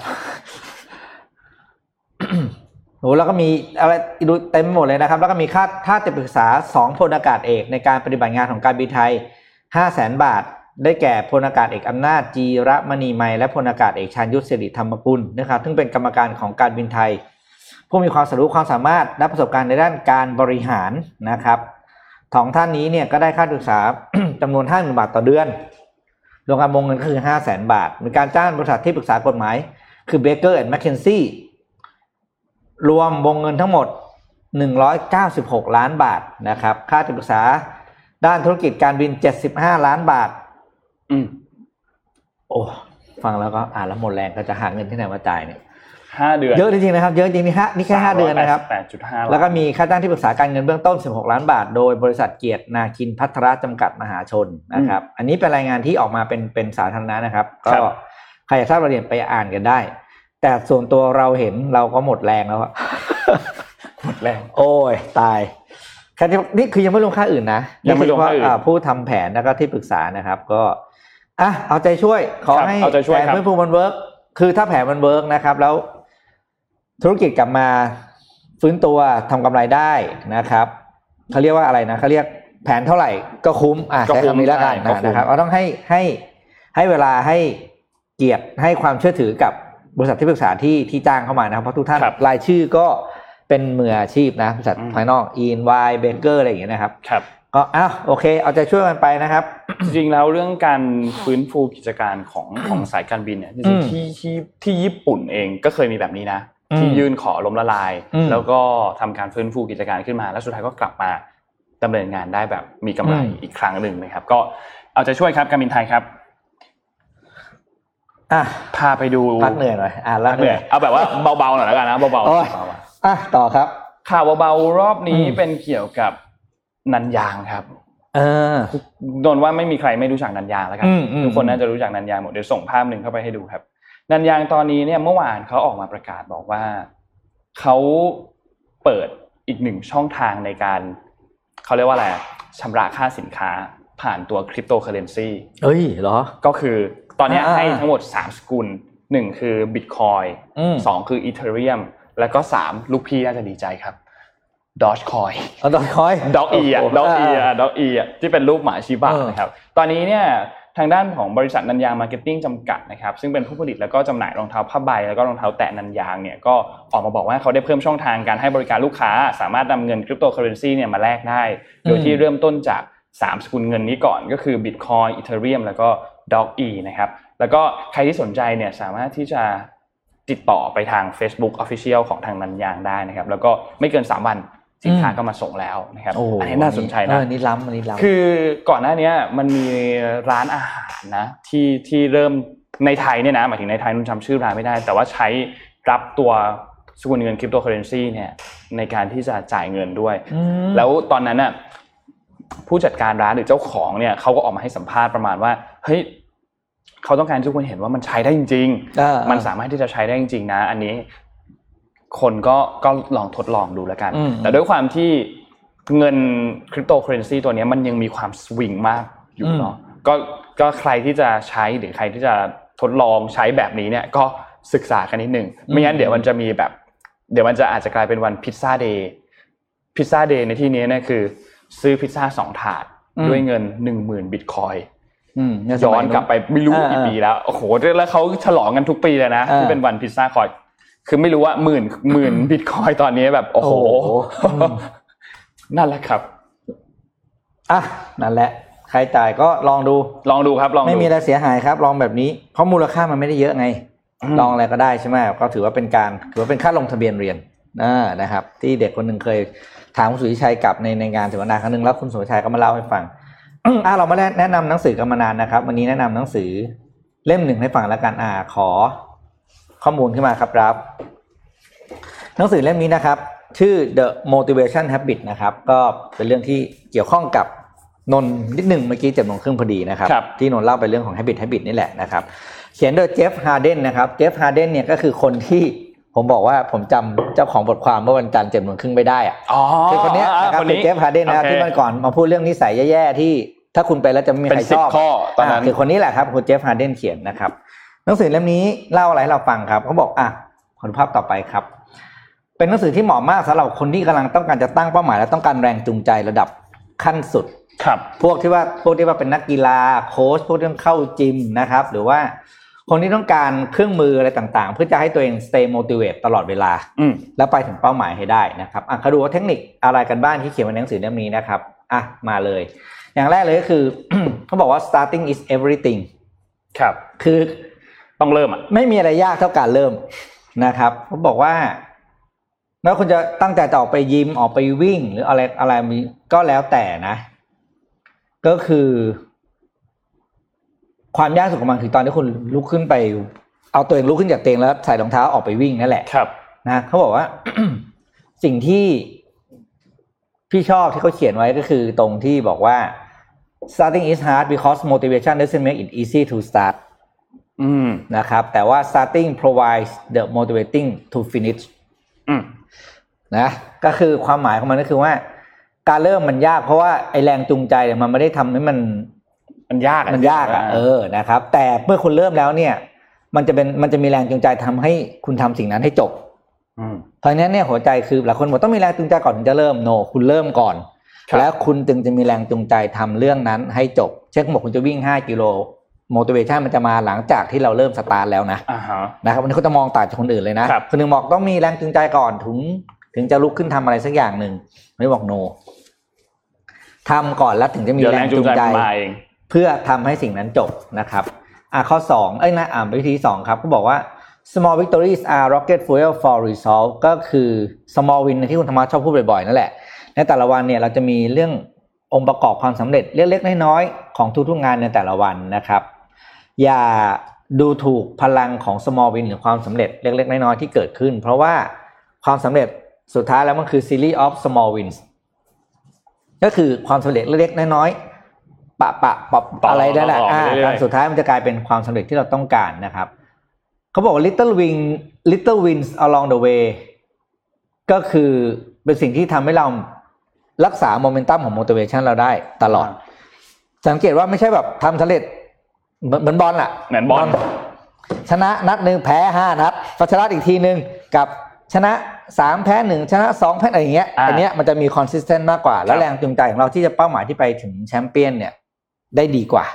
โหแล้วก็มีอะไรดูเต็มหมดเลยนะครับ แล้วก็มีค่าค่าติดปรึกษา2พลอากาศเอกในการปฏิบัติงานของการบินไทย5 0 0แสนบาท ได้แก่พลอากาศเอกอำนาจจีระมณีไมยและพลอากาศเอกชาญยุทธสิริธรรมกุลนะครับซึ่งเป็นกรรมการของการบินไทย ผู้มีความสรู้ความสามารถและประสบการณ์ในด้านการบริหารนะครับสองท่านนี้เนี่ยก็ได้ค่าศึกษาจำนวนห้าหมื่นบาทต่อเดือน รวมการวงเงินก็คือห้าแสนบาท มีการจ้างบริษัทที่ปรึกษากฎหมาย คือ Baker and McKinsey รวมวงเงินทั้งหมด 196 ล้านบาทนะครับ ค่าที่ปรึกษาด้านธุรกิจการบิน 75 ล้านบาท อืม โอ้ ฟังแล้วก็อ่านแล้วหมดแรงก็จะหาเงินที่ไหนมาจ่ายเนี่ย ห้าเดือนเยอะจริงๆนะครับเยอะจริงนี่ฮะนี่แค่ห้าเดือนนะครับแปดจุดห้าแล้วก็มีค่าจ้างที่ปรึกษาการเงินเบื้องต้น 16 ล้านบาท โดยบริษัทเกียรตินาคินพัทรจำกัดมหาชนนะครับ อันนี้เป็นรายงานที่ออกมาเป็นเป็นสาธารณะนะครับ ก็ใครอยากทราบรายละเอียดไปอ่านกันได้ แต่ส่วนตัวเราเห็นเราก็หมดแรงแล้วอะหมดแรง โอ้ยตายแค่ที่นี่คือยังไม่ลงค่าอื่นนะยังไม่ลงค่าอื่นนี่เฉพาะผู้ทำแผนแล้วก็ที่ปรึกษานะครับ ก็อะเอาใจช่วยขอครับให้เอาใจช่วยแผนครับฟื้นฟูมัน work คือถ้าแผนมัน work นะครับ แล้ว ธุรกิจกลับมาฟื้นตัวทำกำไรได้นะครับเขาเรียกว่าอะไรนะเขาเรียกแผนเท่าไหร่ก็คุ้มอะก็ใช้คุ้มคำนี้แล้วกันใช่ก็คุ้มนะครับเราต้องให้ให้ให้เวลาให้เกียรติให้ความเชื่อถือกับบริษัทที่ปรึกษาที่ที่จ้างเข้ามานะครับเพราะทุกท่านครับรายชื่อก็เป็นมืออาชีพนะบริษัทอืมภายนอก e n y b a k e r อะไรอย่างเงี้ยนะครับครับก็อ้าวโอเค เอาใจช่วยกันไปนะครับ จริงๆแล้วเรื่องการฟื้นฟูกิจการของของสายการบินเนี่ยจอืริงมๆที่ที่ที่ญี่ปุ่นเองก็เคยมีแบบนี้นะอืม ที่ยื่นขอล้มละลายอืมแล้วก็ทำการฟื้นฟูกิจการขึ้นมา แล้วสุดท้ายก็กลับมาดำเนินงานได้แบบมีกำไรอืมอีกครั้งหนึ่งนะครับ ก็เอาใจช่วยครับการบินไทยครับอะพาไปดูพักเหนื่อยหน่อยอ่านแล้วพักเหนื่อยเอาแบบว่าเบาๆหน่อยแล้วกันนะเบาๆโอ้ยเบาๆอะอะต่อครับ ข่าวเบาๆรอบนี้อืมเป็นเกี่ยวกับนันยางครับเออโดนว่าไม่มีใครไม่รู้จักนันยางแล้วกันอืมอืมทุกคนน่าจะรู้จักนันยางหมดเดี๋ยวส่งภาพหนึ่งเข้าไปให้ดูครับ นันยางตอนนี้เนี่ยเมื่อวานเขาออกมาประกาศบอกว่าเขาเปิดอีกหนึ่งช่องทางในการเขาเรียกว่าอะไรอะชำระค่าสินค้าผ่านตัวคริปโตเคอเรนซีเอ้ยเหรอ ก็คือตอนเนี้ยอ่าให้ทั้งหมด 3 สกุลหนึ่งคือบิตคอยอืมสองคือ Ethereum แล้วก็สามลูกพี่น่าจะดีใจครับดอ g คอยเอาดอกคอยด็อกอีอะโโหด็อกอีอะด็อกอีอะที่เป็นรูปหมาชิบะเออนะครับ ตอนนี้เนี่ย ทางด้านของบริษัทนันยางมาร์เก็ตติ้งจำกัดนะครับซึ่งเป็นผู้ผลิตแล้วก็จำหน่ายรองเท้าผ้าใบ แล้วก็รองเท้าแตะนันยางเนี่ยก็ออกมาบอกว่าเขาได้เพิ่มช่องทางการให้บริการลูกค้า สามารถนำเงินคริปโตเคอเรนซีเนี่ยมาแลกได้ โดยที่เริ่มต้นจาก 3 สกุลเงินนี้ก่อนก็คือ Bitcoin Ethereum แล้วก็ Dog E นะครับแล้วก็ใครที่สนใจเนี่ยสามารถที่จะติดต่อไปทาง Facebook Official ของทางนันยางได้นะครับแล้วก็ไม่เกิน 3 วัน สินค้าก็มาส่งแล้วนะครับโอ้โหอันนี้น่าสนใจเอนะอนี่ล้ำอันนี้ล้ำคือก่อนหน้าเนี้ยมันมีร้านอาหารนะที่ที่เริ่มในไทยเนี่ยนะหมายถึงในไทยนุ่นจำชื่อร้านไม่ได้ แต่ว่าใช้รับตัวสกุลเงินคริปโตเคอเรนซีเนี่ยในการที่จะจ่ายเงินด้วยมแล้วตอนนั้นน่ะผู้จัดการร้านหรือเจ้าของเนี่ยเขาก็ออกมาให้สัมภาษณ์ประมาณว่าเฮ้ยเขาต้องการให้ทุกคนเห็นว่ามันใช้ได้จริงเออๆมันสามารถที่จะใช้ได้จริงๆนะ อันนี้ คนก็ก็ลองทดลองดูแล้วกันอืมแต่ด้วยความที่เงินคริปโตเคอเรนซีตัวเนี้ยมันยังมีความสวิงมากอยู่เนาะก็ก็ใครที่จะใช้หรือใครที่จะทดลองใช้แบบนี้เนี่ยก็ศึกษากันนิดหนึ่งไม่งั้นเดี๋ยวมันจะมีแบบ เดี๋ยวมันจะอาจจะกลายเป็นวันพิซซ่าเดย์พิซซ่าเดย์ในที่นี้เนี่ยคือ ซื้อพิซซ่าสองถาดอืมด้วยเงินหนึ่งหมื่นบิตคอยอืมเสย้อมันกลับไปไม่รู้เออกี่ปีแล้วโอ้โหแล้วเขาฉลองกันทุกปีเลยนะเออที่เป็นวันพิซซ่าคอย คือไม่รู้ว่าหมื่นหมื่นบิตคอยตอนนี้แบบโอ้โหโอ้โหอืมนั่นแหละครับอะนั่นแหละ ใครจ่ายก็ลองดู ลองดูครับ ลองดูไม่มีอะไรเสียหายครับ ลองแบบนี้ เพราะมูลค่ามันไม่ได้เยอะไงมลองอะไรก็ได้ใช่ไหมก็ถือว่าเป็นการถือว่าเป็นค่าลงทะเบียนเรียนอ่านะครับ ที่เด็กคนหนึ่งเคยถามคุณสุวิชัยกลับในในงานเสวนาครั้งหนึ่งแล้วคุณสุวิชัยก็มาเล่าให้ฟังอ่าเรามาแนะนำหนังสือกันมานานนะครับ วันนี้แนะนำหนังสือเล่มหนึ่งให้ฟังแล้วกันอ่าขอ ข้อมูลขึ้นมาครับครับหนังสือเล่มนี้นะครับ ชื่อ The Motivation Habit นะครับ ก็เป็นเรื่องที่เกี่ยวข้องกับนนท์นิดหนึ่งเมื่อกี้เจ็ดโมงครึ่งพอดีนะครับครับที่นนท์เล่าไปเรื่องของ Habit Habit นี่แหละนะครับ เขียนโดยเจฟฮาร์เดนนะครับเจฟฮาร์เดนเนี่ยก็คือคนที่ผมบอกว่าผมจำเจ้าของบทความเมื่อวันจันทร์เจ็ดโมงครึ่งไม่ได้อะอ๋อคือคนเนี้ยนะครับคนเป็นนี้เจฟฮาร์เดนนะครับโอเคที่มันก่อนมาพูดเรื่องนิสัยแย่ๆที่ ถ้าคุณไปแล้วจะไม่มีเป็ใครนสิชบอบข้อตอนนั้นาคือคนนี้แหละครับคุณเจฟฮาร์เดนเขียนนะครับ หนังสือเล่มนี้เล่าอะไรให้เราฟังครับเขาบอกอะขอดูภาพต่อไปครับ เป็นหนังสือที่เหมาะมากสำหรับคนที่กำลังต้องการจะตั้งเป้าหมายและต้องการแรงจูงใจระดับขั้นสุดครับ พวกที่ว่าพวกที่ว่าเป็นนักกีฬาโค้ชพวกที่ต้องเข้าจิมนะครับ หรือว่าคนที่ต้องการเครื่องมืออะไรต่างๆ เพื่อจะให้ตัวเอง stay motivate ตลอดเวลาอืมแล้วไปถึงเป้าหมายให้ได้นะครับอะเขาดูว่าเทคนิคอะไรกันบ้างที่เขียนไว้ในหนังสือเล่มนี้นะครับอะมาเลย อย่างแรกเลยก็คือเขาบอกว่า starting is everything ครับ คือ ต้องเริ่มอะไม่มีอะไรยากเท่าการเริ่มนะครับเขาบอกว่าไม่ว่าคุณจะตั้งใจจะออกไปยิมออกไปวิ่ง หรืออะไรอะไรมีก็แล้วแต่นะ ก็คือ ความยากสุดของมันคือตอนที่คุณลุกขึ้นไป เอาตัวเองลุกขึ้นจากเตียงแล้วใส่รองเท้าออกไปวิ่งนั่นแหละครับนะเขาบอกว่า สิ่งที่พี่ชอบที่เขาเขียนไว้ก็คือตรงที่บอกว่า starting is hard because motivation doesn't make it easy to start อืม นะครับ แต่ว่า starting provides the motivating to finish อืมนะก็คือความหมายของมันก็คือว่า การเริ่มมันยากเพราะว่าไอแรงจูงใจเนี่ยมันไม่ได้ทำให้มัน มันยากอะมันยากอะเออนะครับ แต่เมื่อคุณเริ่มแล้วเนี่ย มันจะเป็นมันจะมีแรงจูงใจทำให้คุณทำสิ่งนั้นให้จบอืมเพราะฉะนั้นเนี่ยหัวใจคือหลายคนบอกต้องมีแรงจูงใจก่อนถึงจะเริ่มโน คุณเริ่มก่อนครับแล้วคุณจึงจะมีแรงจูงใจทำเรื่องนั้นให้จบ เช่นบอกคุณจะวิ่ง5กิโล motivation มันจะมาหลังจากที่เราเริ่มสตาร์ทแล้วนะอ่าฮะนะครับวันนี้เขาจะมองต่างจากคนอื่นเลยนะครับคนหนึ่งบอกต้องมีแรงจูงใจก่อนถึง ถึงจะลุกขึ้นทำอะไรสักอย่างหนึ่งคนนี้บอกโนทำก่อนแล้วถึงจะมีเดี๋ยวแรแรงงจูจูงงใจใจมันมาเองเพื่อทำให้สิ่งนั้นจบนะครับอะข้อสองเอ้ยนะอ่านวิธีสองครับก็บอกว่า small victories are rocket fuel for resolve ก็คือ small win ที่คุณธรรมะชอบพูดบ่อยๆนั่นแหละ ในแต่ละวันเนี่ยเราจะมีเรื่ององค์ประกอบความสำเร็จเล็กๆน้อยๆของทุกๆงานในแต่ละวันนะครับ อย่าดูถูกพลังของ small win หรือความสำเร็จเล็กๆ น้อยๆ ที่เกิดขึ้น เพราะว่าความสำเร็จสุดท้ายแล้วมันคือ series of small wins ก็คือความสำเร็จเล็กๆ น้อยๆ ปะปะปะอะไรนั่นแหละอ่าเรื่อยๆการสุดท้ายมันจะกลายเป็นความสำเร็จที่เราต้องการนะครับเขาบอกว่า little win little wins along the way ก็คือเป็นสิ่งที่ทำให้เรารักษาโมเมนตัมของ motivation เราได้ตลอด สังเกตว่าไม่ใช่แบบทำสำเร็จ เหมือนเหมือนบอลอะเหมือนบอลชนะนัดหนึ่งแพ้ห้านัดพอชนะอีกทีหนึ่งกับชนะสามแพ้หนึ่งชนะสองแพ้อะไรอย่างเงี้ยอ่าอันเนี้ยมันจะมีคอนสิสเทนต์มากกว่า แล้ครัวบแรงจูงใจของเราที่จะเป้าหมายที่ไปถึงแชมเปี้ยนเนี่ยได้ดีกว่า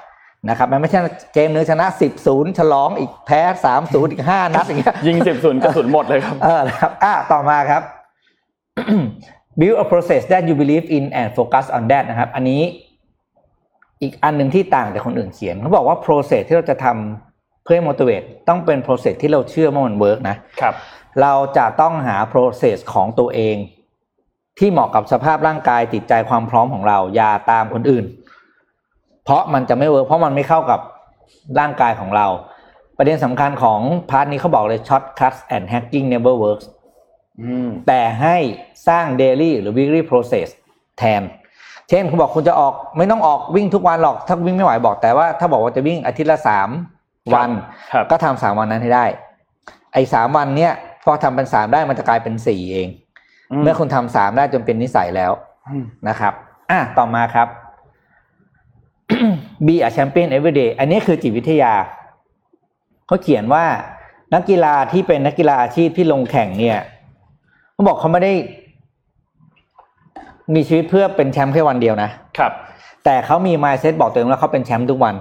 นะครับมันไม่ใช่เกมหนึงชนะสิบศูนย์ฉลองอีกแพ้สามศูนย์อีกห้านัดอย่างเงี้ยยิงสิบศูนย์กระสุนหมดเลยครับ เออนะครับอะต่อมาครับ build a process that you believe in and focus on that นะครับ อันนี้ อีกอันหนึ่งที่ต่างจากคนอื่นเขียนเขาบอกว่า process ที่เราจะทำเพื่อให้ motivate ต้องเป็น process ที่เราเชื่อว่ามัน work นะครับ เราจะต้องหา process ของตัวเอง ที่เหมาะกับสภาพร่างกายจิตใจความพร้อมของเราอย่าตามคนอื่น เพราะมันจะไม่ work เพราะมันไม่เข้ากับร่างกายของเรา ประเด็นสำคัญของ part นี้เขาบอกเลย short cuts and hacking never works อืมแต่ให้สร้าง daily หรือ weekly process แทน เช่นคุณบอกคุณจะออกไม่ต้องออกวิ่งทุกวันหรอก ถ้าวิ่งไม่ไหวบอกแต่ว่าถ้าบอกว่าจะวิ่งอาทิตย์ละสามวันครับก็ทำสามวันนั้นให้ได้ ไอ้สามวันเนี้ยพอทำเป็นสามได้มันจะกลายเป็นสี่เอง เมื่อคุณทำสามได้จนเป็นนิสัยแล้วมนะครับ อะต่อมาครับ be a champion every day อันนี้คือจิตวิทยา เขาเขียนว่านักกีฬาที่เป็นนักกีฬาอาชีพที่ลงแข่งเนี่ยเขาบอกเขาไม่ได้ มีชีวิตเพื่อเป็นแชมป์แค่วันเดียวนะครับ แต่เขามี mindset บอกตัวเองว่าเขาเป็นแชมป์ทุกวัน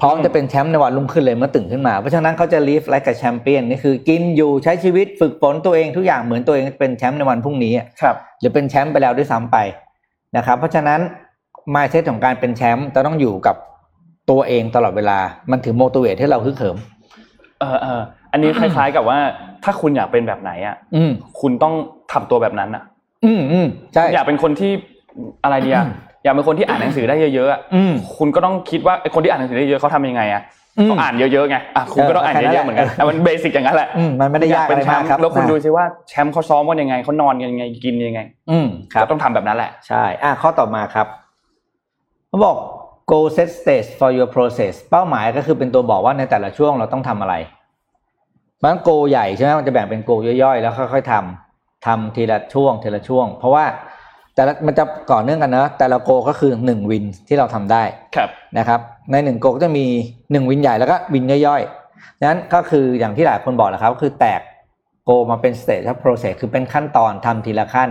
พร้อมจะเป็นแชมป์ในวันรุ่งขึ้นเลยเมื่อตื่นขึ้นมา เพราะฉะนั้นเขาจะ live like a champion นี่คือกินอยู่ใช้ชีวิตฝึกฝนตัวเองทุกอย่างเหมือนตัวเองเป็นแชมป์ในวันพรุ่งนี้อะครับหรือเป็นแชมป์ไปแล้วด้วยซ้ำไปนะครับ เพราะฉะนั้น mindset ของการเป็นแชมป์จะต้องอยู่กับตัวเองตลอดเวลา มันถึง motivate ให้เราฮึกเหิม เออเอออันนี้คล้าย ๆกับว่าถ้าคุณอยากเป็นแบบไหนอะ อืมคุณต้องทำตัวแบบนั้นอะ อืมอืมใช่อยากเป็นคนที่อะไรเดียอืมอยากเป็นคนที่อ่านหนังสือได้เยอะๆอะอืมคุณก็ต้องคิดว่าไอ้คนที่อ่านหนังสือได้เยอะเขาทำยังไงอะอืมเขาอ่านเยอะๆไงอะคุณก็ต้องอ่านเออแค่นั้นเยอะๆเหมือนกันแหละแต่มันเบสิกอย่างนั้นแหละอืมมันไม่ได้ยากเป็อะไรนแชมากมป์ครับแล้วคุณอะดูซิว่าแชมป์เขาซ้อมกันยังไงเขานอนกันยังไงกินยังไง อืมครับก็ต้องทำแบบนั้นแหละใช่อะข้อต่อมาครับเขาบอก goal set stage for your process เป้าหมายก็คือเป็นตัวบอกว่าในแต่ละช่วงเราต้องทำอะไรเพราะฉะนั้น goal ใหญ่ใช่ไหมมันจะแบ่งเป็น goal ย่อยๆ แล้วค่อยๆทำ ทำทีละช่วงทีละช่วง เพราะว่าแต่ละมันจะก่อเนื่องกันนะแต่ละ goal ก็คือหนึ่งวินที่เราทำได้ครับนะครับ ในหนึ่ง goal ก็จะมีหนึ่งวินใหญ่แล้วก็วินย่อยๆดังนั้นก็คืออย่างที่หลายคนบอกแหละครับก็คือแตก goal มาเป็น stage และ process คือเป็นขั้นตอนทำทีละขั้น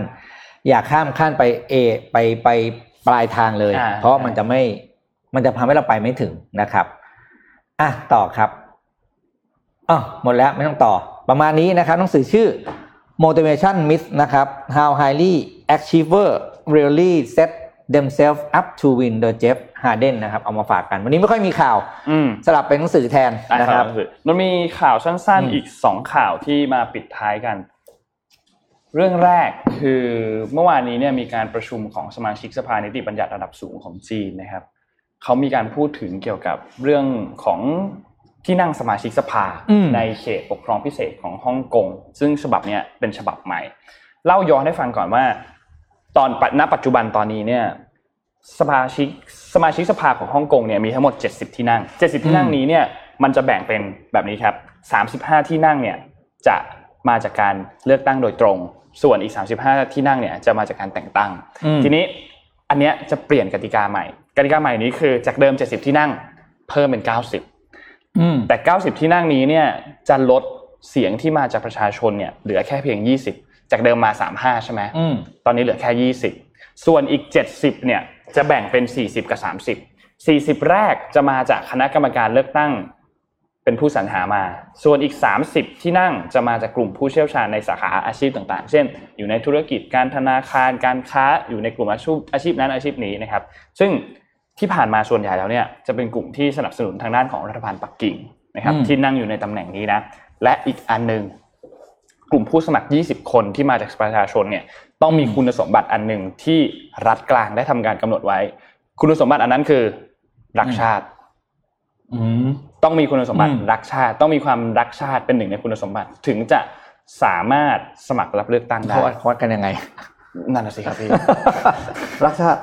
อย่าข้ามขั้นไป A ไปไปปลายทางเลยอ่าเพราะมันจะไม่มันจะทำให้เราไปไม่ถึงนะครับอะต่อครับอ๋อหมดแล้วไม่ต้องต่อประมาณนี้นะครับหนังสือชื่อ motivation myth นะครับ how highly achiever really set themselves up to win โดย Jeff ฮาเดนนะครับ เอามาฝากกัน วันนี้ไม่ค่อยมีข่าวอืมสลับเป็นหนังสือแทนนะนะคครัรับบมันมีข่าวสั้นอืมๆอีกสองข่าวที่มาปิดท้ายกัน เรื่องแรกคือเมื่อวานนี้เนี่ยมีการประชุมของสมาชิกสภานิติบัญญัติระดับสูงของจีนนะครับเขามีการพูดถึงเกี่ยวกับเรื่องของ ที่นั่งสมาชิกสภาอืมในเขตปกครองพิเศษของฮ่องกงซึ่งฉบับเนี้ยเป็นฉบับใหม่ เล่าย้อนให้ฟังก่อนว่า ตอนณปัจจุบันตอนนี้เนี่ยสมาชิกสมาชิกสภาของฮ่องกงเนี่ยมีทั้งหมด 70 ที่นั่ง 70 ที่นั่งนี้เนี่ยมันจะแบ่งเป็นแบบนี้ครับ 35 ที่นั่งเนี่ยจะมาจากการเลือกตั้งโดยตรง ส่วนอีก 35 ที่นั่งเนี่ยจะมาจากการแต่งตั้งอืมทีนี้อันเนี้ยจะเปลี่ยนกติกาใหม่ กติกาใหม่นี้คือจากเดิม 70 ที่นั่งเพิ่มเป็น 90อืม แต่ 90 ที่นั่งนี้เนี่ยจะลดเสียงที่มาจากประชาชนเนี่ยเหลือแค่เพียง 20 จากเดิมมา 35 ใช่ไหมอืมตอนนี้เหลือแค่ 20 ส่วนอีก 70เนี่ยจะแบ่งเป็น 40 กับ 30 40 แรกจะมาจากคณะกรรมการเลือกตั้งเป็นผู้สรรหามา ส่วนอีก 30 ที่นั่งจะมาจากกลุ่มผู้เชี่ยวชาญในสาขาอาชีพต่างๆ เช่น อยู่ในธุรกิจการธนาคารการค้าอยู่ในกลุ่มอาชีพอาชีพนั้นอาชีพนี้นะครับ ซึ่ง ที่ผ่านมาส่วนใหญ่แล้วเนี่ยจะเป็นกลุ่มที่สนับสนุนทางด้านของรัฐบาลปักกิ่งนะครับอืมที่นั่งอยู่ในตำแหน่งนี้นะและอีกอันหนึ่งกลุ่มผู้สมัคร 20 คนที่มาจากประชาชนเนี่ยต้องมีคุณสมบัติอันหนึ่งที่รัฐกลางได้ทำการกำหนดไว้ คุณสมบัติอันนั้นคือรักชาติอืมต้องมีคุณสมบัติอืมรักชาติ ต้องมีความรักชาติเป็นหนึ่งในคุณสมบัติถึงจะสามารถสมัครรับเลือกตั้งได้เขาวัดกันยังไงนั่นน่ะสิครับพี่รักชาติ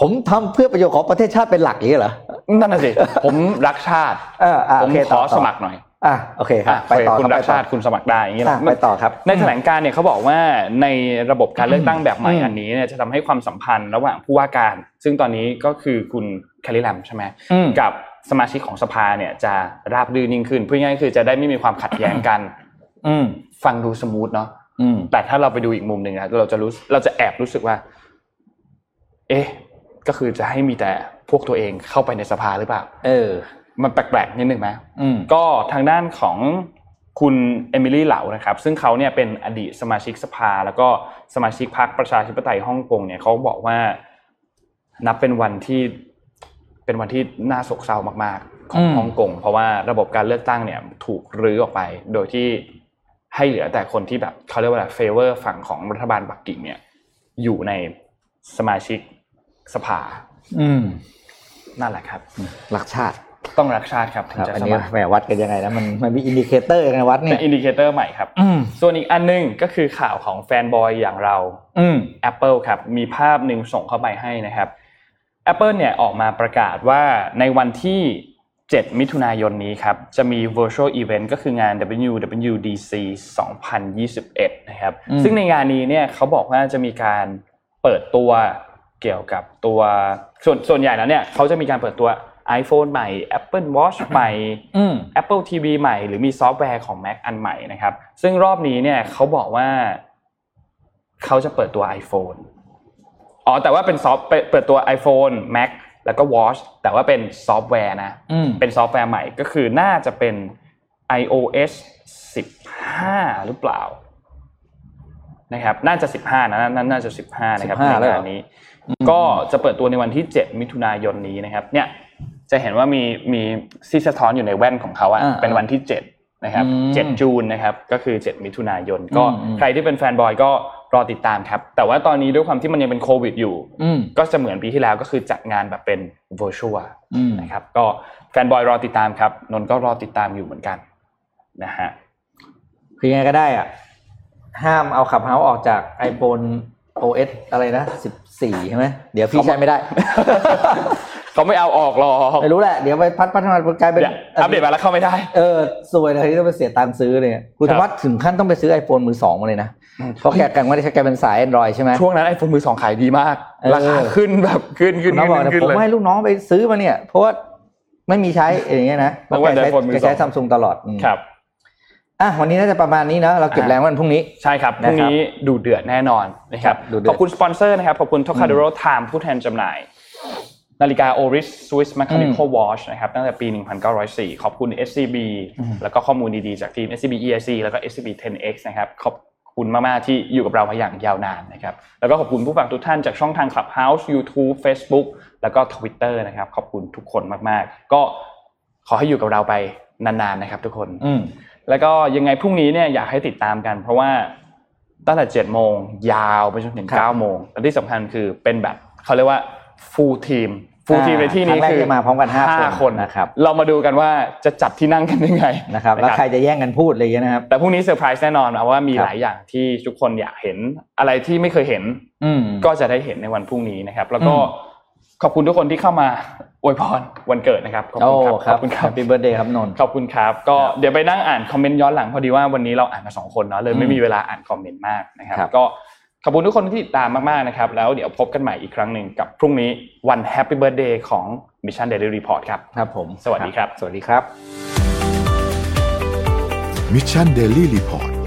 ผมทำเพื่อประโยชน์ของประเทศชาติเป็นหลักอย่างนี้เหรอ นั่นน่ะสิ ผมรักชาติเอออะผโอมเคขต่อต่สมัครหน่อยอะโอเคครับอะไปต่อคุณครับรัไปกต่อชาติคุณสมัครได้อย่างนี้แหอะละไปต่อครับในแถลงการเนี่ยเขาบอกว่าในระบบการเลือกตั้งแบบใหม่อืมอันนี้เนี่ยจะทำให้ความสัมพันธ์ระหว่างผู้ว่าการ ซึ่งตอนนี้ก็คือคุณแคลริแลมใช่ไหมอืมกับสมาชิกของสภาเนี่ยจะราบรื่นยิ่งขึ้นพูดง่ายๆคือจะได้ไม่มีความขัดแย้งกัน อืมฟังดู smooth เนาะอืมแต่ถ้าเราไปดูอีกมุมหนึ่งนะเราจะรู้เราจะแอบรู้สึกว่า เอ๊ะ ก็คือจะให้มีแต่พวกตัวเองเข้าไปในสภาหรือเปล่า เออ มันแปลกๆนิดนึงไหมอืมก็ทางด้านของคุณเอมิลี่เหลานะครับ ซึ่งเขาเนี่ยเป็นอดีตสมาชิกสภา แล้วก็สมาชิกพรรคประชาธิปไตยฮ่องกงเนี่ยเขาบอกว่านับเป็นวันที่เป็นวันที่น่าโศกเศร้ามากๆ ของอืมฮ่องกงเพราะว่าระบบการเลือกตั้งเนี่ยถูกรื้อออกไป โดยที่ให้เหลือแต่คนที่แบบเขาเรียกว่า favor ฝั่งของรัฐบาลปักกิ่งเนี่ยอยู่ในสมาชิก สภา อืมนั่นแหละครับรักชาติต้องรักชาติครับถึงรับจะสมัครครับอันนี้แหมวัดกันยังไงนะมันมันมี indicator ยังไงวัดเนี่ยเป็น in dicator ใหม่ครับอืมส่วนอีกอันหนึ่งก็คือข่าวของ fanboy อย่างเราอืม Apple ครับ มีภาพหนึ่งส่งเข้าไปให้นะครับ Apple เนี่ยออกมาประกาศว่าในวันที่ 7 มิถุนายนนี้ครับ จะมี virtual event ก็คืองาน WWDC 2021 นะครับอืมซึ่งในงานนี้เนี่ยเขาบอกว่าจะมีการเปิดตัว เกี่ยวกับตัวส่วนส่วนใหญ่แล้วเนี่ยเขาจะมีการเปิดตัว iPhone ใหม่ Apple Watch ใหม่อืม Apple TV ใหม่ หรือมีซอฟต์แวร์ของ Mac อันใหม่นะครับ ซึ่งรอบนี้เนี่ยเขาบอกว่าเขาจะเปิดตัว iPhone อ๋อแต่ว่าเป็นซอฟต์เปิดเปิดตัว iPhone Mac แล้วก็ Watch แต่ว่าเป็นซอฟต์แวร์นะอืมเป็นซอฟต์แวร์ใหม่ก็คือน่าจะเป็น iOS 15 หรือเปล่านะครับ น่าจะ 15นะน่าน่าจะ 15 นะครับ15ในแล้วเหรองานนี้ ก็จะเปิดตัวในวันที่ 7 มิถุนายนนี้นะครับ เนี่ยจะเห็นว่ามีมีซีสะท้อนอยู่ในแว่นของเขาอะอ่าเป็นวันที่ 7 นะครับอืม7จูนนะครับ ก็คือ 7 มิถุนายน ก็อืมใครที่เป็นแฟนบอยก็รอติดตามครับ แต่ว่าตอนนี้ด้วยความที่มันยังเป็นโควิดอยู่อืมก็จะเหมือนปีที่แล้วก็คือจัดงานแบบเป็น virtual อืมนะครับ ก็แฟนบอยรอติดตามครับ นนท์ก็รอติดตามอยู่เหมือนกันนะฮะ คือยังไงก็ได้อะ ห้ามเอาขับเฮาออกจาก iPhone OS อะไรนะสิบสี่ใช่ไหมเดี๋ยวพี่ใช้ไม่ได้ เขาไม่เอาออกหรอกไม่รู้แหละ เดี๋ยวไปพัฒพัฒนากลายเป็นเดี๋ยวอัปเดตมาแล้วเข้าไม่ได้ เออสวยเลยที่ต้องไปเสียตังค์ซื้อเนี่ยคุณธวัฒน์ถึงขั้นต้องไปซื้อ iPhone มือสองมาเลยนะเพราะแกกันว่าได้ใช้แกเป็นสาย Android ใช่ไหมช่วงนั้นไอโฟนมือสองขายดีมากเออราคาขึ้นแบบขึ้นขึ้นน้องขึ้บอกนนะขึ้นผมเลยให้ลูกน้องไปซื้อมาเนี่ย เพราะว่าไม่มีใช้อย่างเงี้ยนะเพราะแกต้องใช้ไว้ iPhone มือแกใช้สองซัมซุงตลอดอืมครับ อะวันนี้น่าจะประมาณนี้เนอะเราเก็บอะแรงวันพรุ่งนี้ใช่ครับนะครับรุ่งนี้ดูเดือดแน่นอนนะครับดูเดือดขอบคุณสปอนเซอร์นะครับขอบคุณท o คา d ดโรไทม์ผู้แทนจำหน่ายนาฬิกา Oris Swiss Mechanical Watch นะครับตั้งแต่ปี 1904 ขอบคุณ SCB แล้วก็ข้อมูลดีๆจากทีม SCB EIC แล้วก็ SCB 10X นะครับขอบคุณมากๆที่อยู่กับเรามาอย่างยาวนานนะครับแล้วก็ขอบคุณผู้ฟังทุกท่านจากช่องทาง Clubhouse YouTube Facebook แล้วก็ Twitter นะครับขอบคุณทุกคนมากๆ ก็ขอให้อยู่กับเราไปนานๆนะครับทุกคนอืม แล้วก็ยังไงพรุ่งนี้เนี่ยอยากให้ติดตามกัน เพราะว่าตั้งแต่เจ็ดโมงยาวไปจนถึงครับเก้าโมงและที่สำคัญคือเป็นแบบเขาเรียกว่า full team full อ่า team ในที่นี้ครั้งแรกคือจะมาพร้อมกันห้าคนคนนะครับเรามาดูกันว่าจะจัดที่นั่งกันยังไงนะครับแล้วใครจะแย่งกันพูดอะไรอย่างเงี้ยนะครับแต่พรุ่งนี้เซอร์ไพรส์แน่นอนเอาว่ามีครับหลายอย่างที่ทุกคนอยากเห็นอะไรที่ไม่เคยเห็นอืมก็จะได้เห็นในวันพรุ่งนี้นะครับ แล้วก็อืม ขอบคุณทุกคนที่เข้ามาอวยพรวันเกิดนะครับโอ้คุณครับคขรับอบคุณครับครับขอบคุณครับ Happy Birthday ครับนนท์ขอบคุณครับ ก็เดี๋ยวไปนั่งอ่านคอมเมนต์ย้อนหลังพอดีว่าวันนี้เราอ่านมาสองคนเนาะเลยไม่มีเวลาอ่านคอมเมนต์มากนะครับครับก็ขอบคุณทุกคนที่ติดตามมากๆนะครับ แล้วเดี๋ยวพบกันใหม่อีกครั้งหนึ่งกับพรุ่งนี้วัน Happy Birthday ของ Mission Daily Report ครับครับผมสวัสดีครับ สวัสดีครับมิชชั